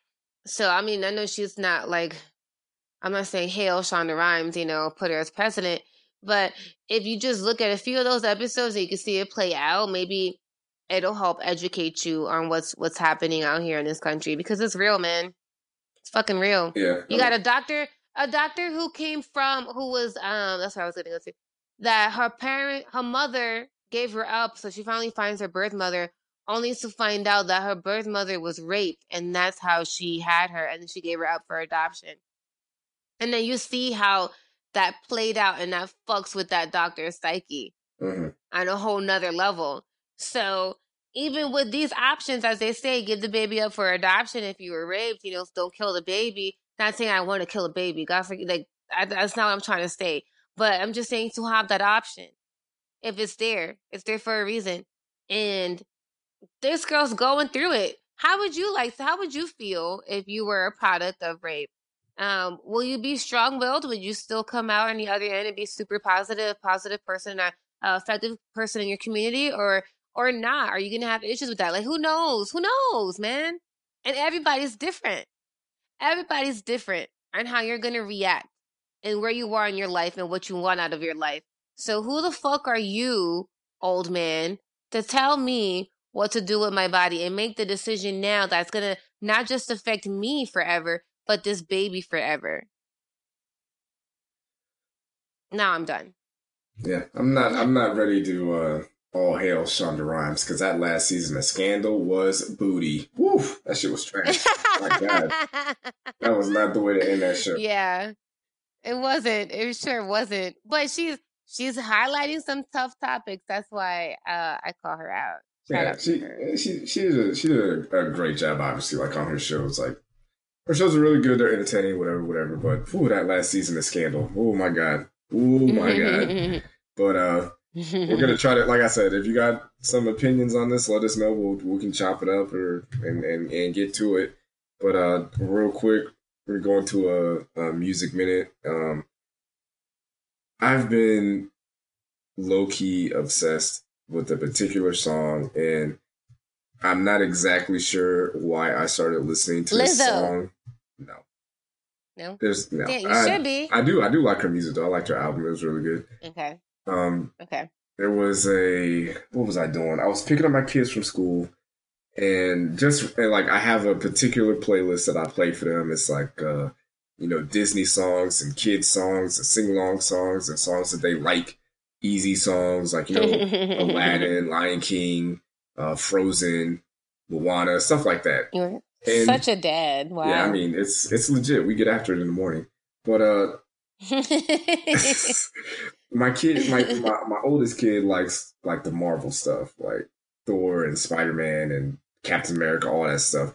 Speaker 2: So I mean, I know she's not like I'm not saying hail Shonda Rhimes, you know, put her as president, but if you just look at a few of those episodes and you can see it play out, maybe it'll help educate you on what's what's happening out here in this country because it's real, man. It's fucking real.
Speaker 1: yeah,
Speaker 2: You got a doctor, a doctor who came from who was um that's what I was gonna go to. That her parent her mother gave her up, so she finally finds her birth mother, only to find out that her birth mother was raped and that's how she had her and then she gave her up for adoption. And then you see how that played out and that fucks with that doctor's psyche
Speaker 1: Mhm.
Speaker 2: on a whole nother level. So even with these options, as they say, give the baby up for adoption if you were raped, you know, don't kill the baby. Not saying I want to kill a baby. God forgive, like I, that's not what I'm trying to say. But I'm just saying to have that option. If it's there, it's there for a reason. And this girl's going through it. How would you like? How would you feel if you were a product of rape? Um, will you be strong-willed? Would you still come out on the other end and be super positive, positive person, a uh, effective person in your community, or or not? Are you gonna have issues with that? Like, who knows? Who knows, man? And everybody's different. Everybody's different on how you're gonna react and where you are in your life and what you want out of your life. So who the fuck are you, old man, to tell me what to do with my body and make the decision now that's gonna not just affect me forever, but this baby forever? Now I'm done.
Speaker 1: Yeah, I'm not. I'm not ready to uh, all hail Shonda Rhimes because that last season of Scandal was booty. Woo, that shit was trash. My God, that was not the way to end that show.
Speaker 2: Yeah, it wasn't. It sure wasn't. But she's she's highlighting some tough topics. That's why uh, I call her out.
Speaker 1: Shout yeah, out she, she she did a, she did a, a, great job. Obviously, like on her shows, like her shows are really good. They're entertaining, whatever, whatever. But ooh, that last season of Scandal. Oh my god. Oh my god. But uh, we're gonna try to, like I said, if you got some opinions on this, let us know. We'll we can chop it up or and and, and get to it. But uh, real quick, we're going to a, a music minute. Um, I've been low key obsessed with a particular song, and I'm not exactly sure why I started listening to Lizzo. this song. No.
Speaker 2: No.
Speaker 1: There's no.
Speaker 2: Yeah, you I, should be.
Speaker 1: I do. I do like her music though. I liked her album. It was really good.
Speaker 2: Okay.
Speaker 1: Um.
Speaker 2: Okay.
Speaker 1: There was a what was I doing? I was picking up my kids from school, and just and like I have a particular playlist that I play for them. It's like uh, you know Disney songs and kids songs and sing along songs and songs that they like, easy songs like you know Aladdin, Lion King, uh, Frozen, Moana, stuff like that.
Speaker 2: You're and, such a dad. Wow.
Speaker 1: Yeah, I mean it's it's legit. We get after it in the morning, but uh. my kid, my, my my oldest kid likes like the Marvel stuff, like Thor and Spider Man and Captain America, all that stuff.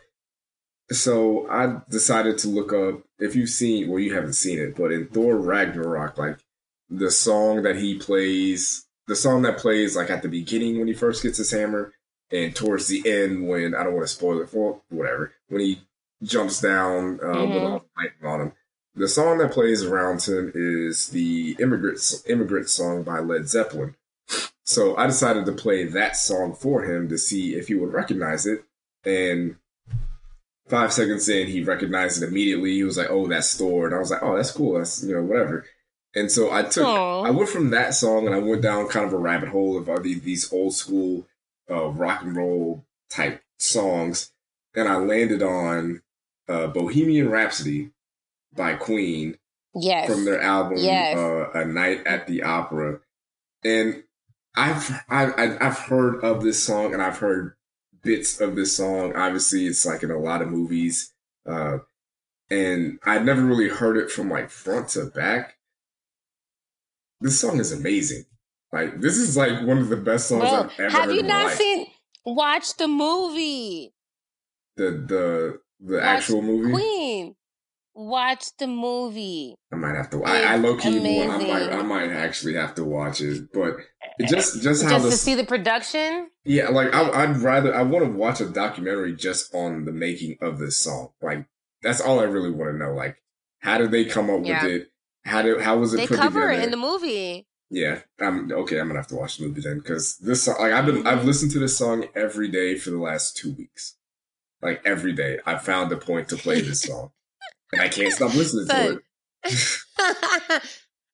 Speaker 1: So I decided to look up if you've seen, well, you haven't seen it, but in Thor Ragnarok, like the song that he plays, the song that plays like at the beginning when he first gets his hammer, and towards the end when I don't want to spoil it for whatever when he jumps down uh, mm-hmm. with all the lightning on him. The song that plays around him is the immigrant immigrant song by Led Zeppelin. So I decided to play that song for him to see if he would recognize it. And five seconds in, he recognized it immediately. He was like, "Oh, that's Thor," and I was like, "Oh, that's cool. That's you know whatever." And so I took, Aww. I went from that song and I went down kind of a rabbit hole of these, these old school uh, rock and roll type songs, and I landed on uh, Bohemian Rhapsody by Queen.
Speaker 2: Yes.
Speaker 1: From their album yes. uh, A Night at the Opera. And I've I, I've heard of this song and I've heard bits of this song. Obviously, it's like in a lot of movies. Uh, and I never really heard it from like front to back. This song is amazing. Like this is like one of the best songs well, I've ever have heard. Have you not seen?
Speaker 2: Watch the movie.
Speaker 1: The the the Watch actual movie.
Speaker 2: Queen. Watch the movie.
Speaker 1: I might have to. I, I low key. I might. I might actually have to watch it. But just just how
Speaker 2: just to see the production.
Speaker 1: Yeah, like I, would rather. I want to watch a documentary just on the making of this song. Like that's all I really want to know. Like how did they come up yeah. with it? How did how was it?
Speaker 2: They cover
Speaker 1: together?
Speaker 2: it in the movie.
Speaker 1: Yeah, I'm okay. I'm gonna have to watch the movie then because this song, like I've been I've listened to this song every day for the last two weeks. Like every day, I found a point to play this song and I can't stop listening to
Speaker 2: it.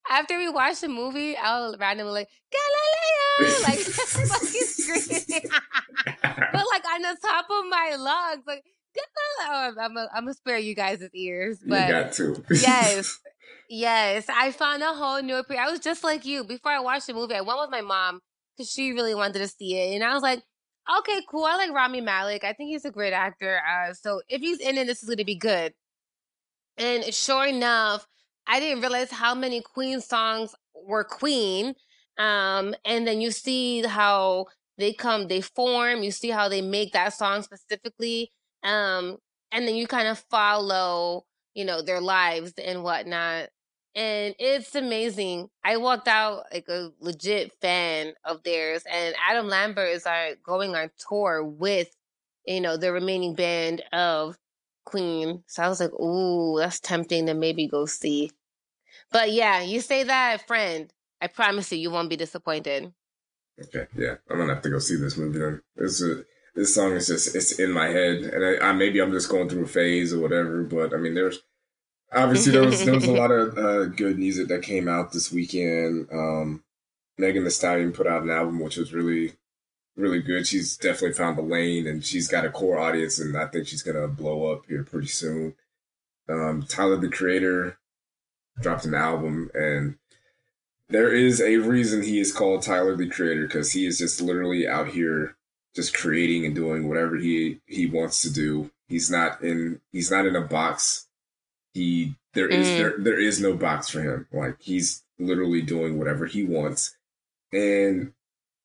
Speaker 2: After we watch the movie, I'll randomly like Galileo, like fucking screaming, but like on the top of my lungs, like Galileo. I'm a, I'm gonna spare you guys' ears, but
Speaker 1: you got to.
Speaker 2: yes, yes. I found a whole new appeal. I was just like you. Before I watched the movie, I went with my mom because she really wanted to see it, and I was like, okay, cool. I like Rami Malek. I think he's a great actor. Uh, so if he's in it, this is gonna be good. And sure enough, I didn't realize how many Queen songs were Queen. Um, and then you see how they come, they form, you see how they make that song specifically. Um, and then you kind of follow, you know, their lives and whatnot. And it's amazing. I walked out like a legit fan of theirs, and Adam Lambert is our, going on tour with, you know, the remaining band of Queen. So I was like, ooh, that's tempting to maybe go see. But yeah, you say that, friend. I promise you, you won't be disappointed.
Speaker 1: Okay, yeah, I'm gonna have to go see this movie then. This a, this song is just it's in my head, and I, I, maybe I'm just going through a phase or whatever. But I mean, there's obviously there was there was a lot of uh, good music that came out this weekend. Um, Megan Thee Stallion put out an album which was really really good. She's definitely found the lane and she's got a core audience and I think she's gonna blow up here pretty soon. Um, Tyler the Creator dropped an album and there is a reason he is called Tyler the Creator because he is just literally out here just creating and doing whatever he he wants to do. He's not in he's not in a box. He there is mm. there there is no box for him. Like he's literally doing whatever he wants. And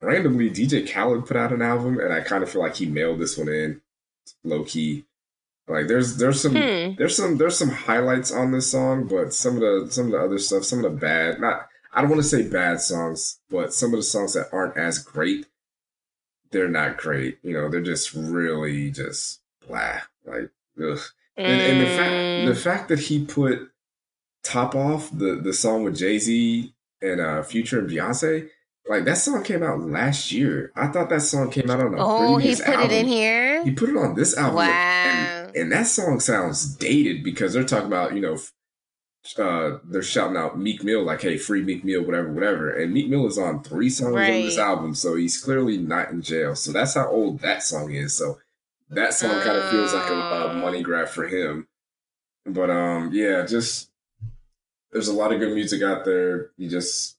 Speaker 1: randomly DJ Khaled put out an album and I kind of feel like he mailed this one in low key. Like there's there's some hmm. there's some there's some highlights on this song, but some of the some of the other stuff, some of the bad not I don't want to say bad songs, but some of the songs that aren't as great, they're not great. You know, they're just really just blah. Like ugh. And, and the fact the mm. fact that he put Top Off, the the song with Jay Z and uh Future and Beyonce, like that song came out last year. I thought that song came out on a
Speaker 2: oh, he put album. it in here.
Speaker 1: He put it on this album. Wow. And, and, that song sounds dated because they're talking about you know, uh, they're shouting out Meek Mill like, "Hey, free Meek Mill, whatever, whatever." And Meek Mill is on three songs right. on this album, so he's clearly not in jail. So that's how old that song is. So that song kind of feels like a, a oh. money grab for him. But um, yeah, just there's a lot of good music out there. You just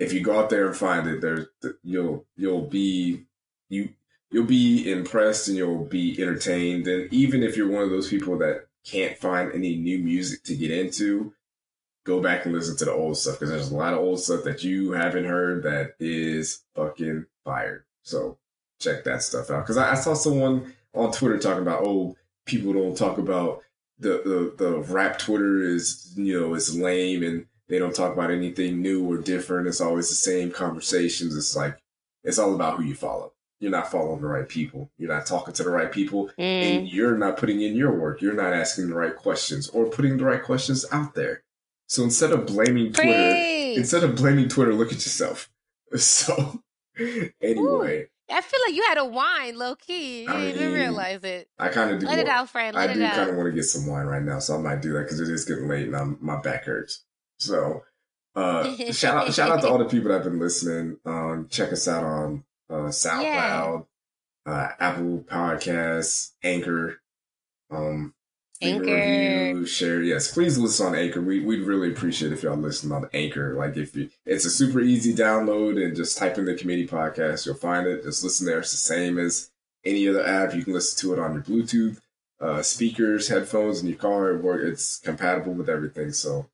Speaker 1: if you go out there and find it, there you'll you'll be you you'll be impressed and you'll be entertained. And even if you're one of those people that can't find any new music to get into, go back and listen to the old stuff because there's a lot of old stuff that you haven't heard that is fucking fire. So check that stuff out. Because I, I, saw someone on Twitter talking about, oh, people don't talk about the, the the rap Twitter is you know is lame and they don't talk about anything new or different. It's always the same conversations. It's like it's all about who you follow. You're not following the right people. You're not talking to the right people, mm. and you're not putting in your work. You're not asking the right questions or putting the right questions out there. So instead of blaming Twitter, Preach. instead of blaming Twitter, look at yourself. So anyway. Ooh.
Speaker 2: I feel like you had a wine, low key. You I didn't mean, even realize it.
Speaker 1: I kind of do.
Speaker 2: Let
Speaker 1: want,
Speaker 2: it out, friend. Let
Speaker 1: I do kind of want to get some wine right now, so I might do that because it is getting late and I'm, my back hurts. So uh, shout out shout out to all the people that have been listening. Um, check us out on uh, SoundCloud, yeah. uh, Apple Podcasts, Anchor. Um, Anchor. Review, share. Yes, please listen on Anchor. We we'd really appreciate if y'all listen on Anchor. Like if you, it's a super easy download and just type in the committee podcast, you'll find it. Just listen there. It's the same as any other app. You can listen to it on your Bluetooth, uh, speakers, headphones in your car. It work. It's compatible with everything. So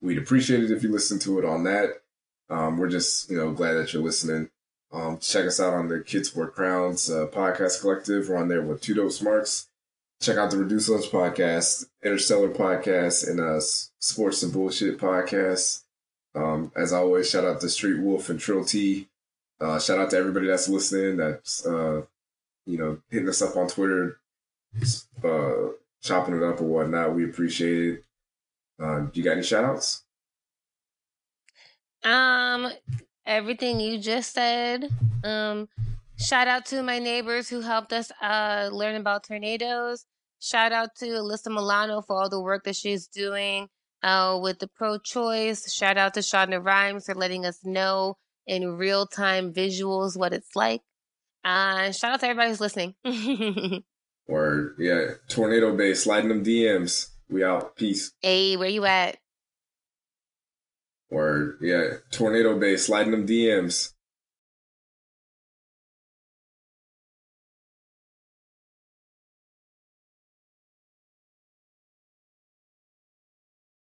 Speaker 1: We'd appreciate it if you listen to it on that. Um, we're just, you know, glad that you're listening. Um, check us out on the Kids Wear Crowns uh, podcast collective. We're on there with Two Dope Smarks. Check out the Reduce Lunch podcast, Interstellar podcast, and uh, Sports and Bullshit podcast. Um, as always, shout out to Street Wolf and Trill T. Uh, shout out to everybody that's listening, that's uh, you know hitting us up on Twitter, uh, chopping it up or whatnot. We appreciate it. Um, do you got any shout outs?
Speaker 2: Um, everything you just said. Um, shout out to my neighbors who helped us uh, learn about tornadoes. Shout out to Alyssa Milano for all the work that she's doing uh, with the pro choice. Shout out to Shonda Rhimes for letting us know in real time visuals what it's like. Uh, shout out to everybody who's listening.
Speaker 1: or, yeah, Tornado Bae, sliding them DMs. We out. Peace.
Speaker 2: Hey, where you at?
Speaker 1: Or yeah, Tornado Bae sliding them DMs.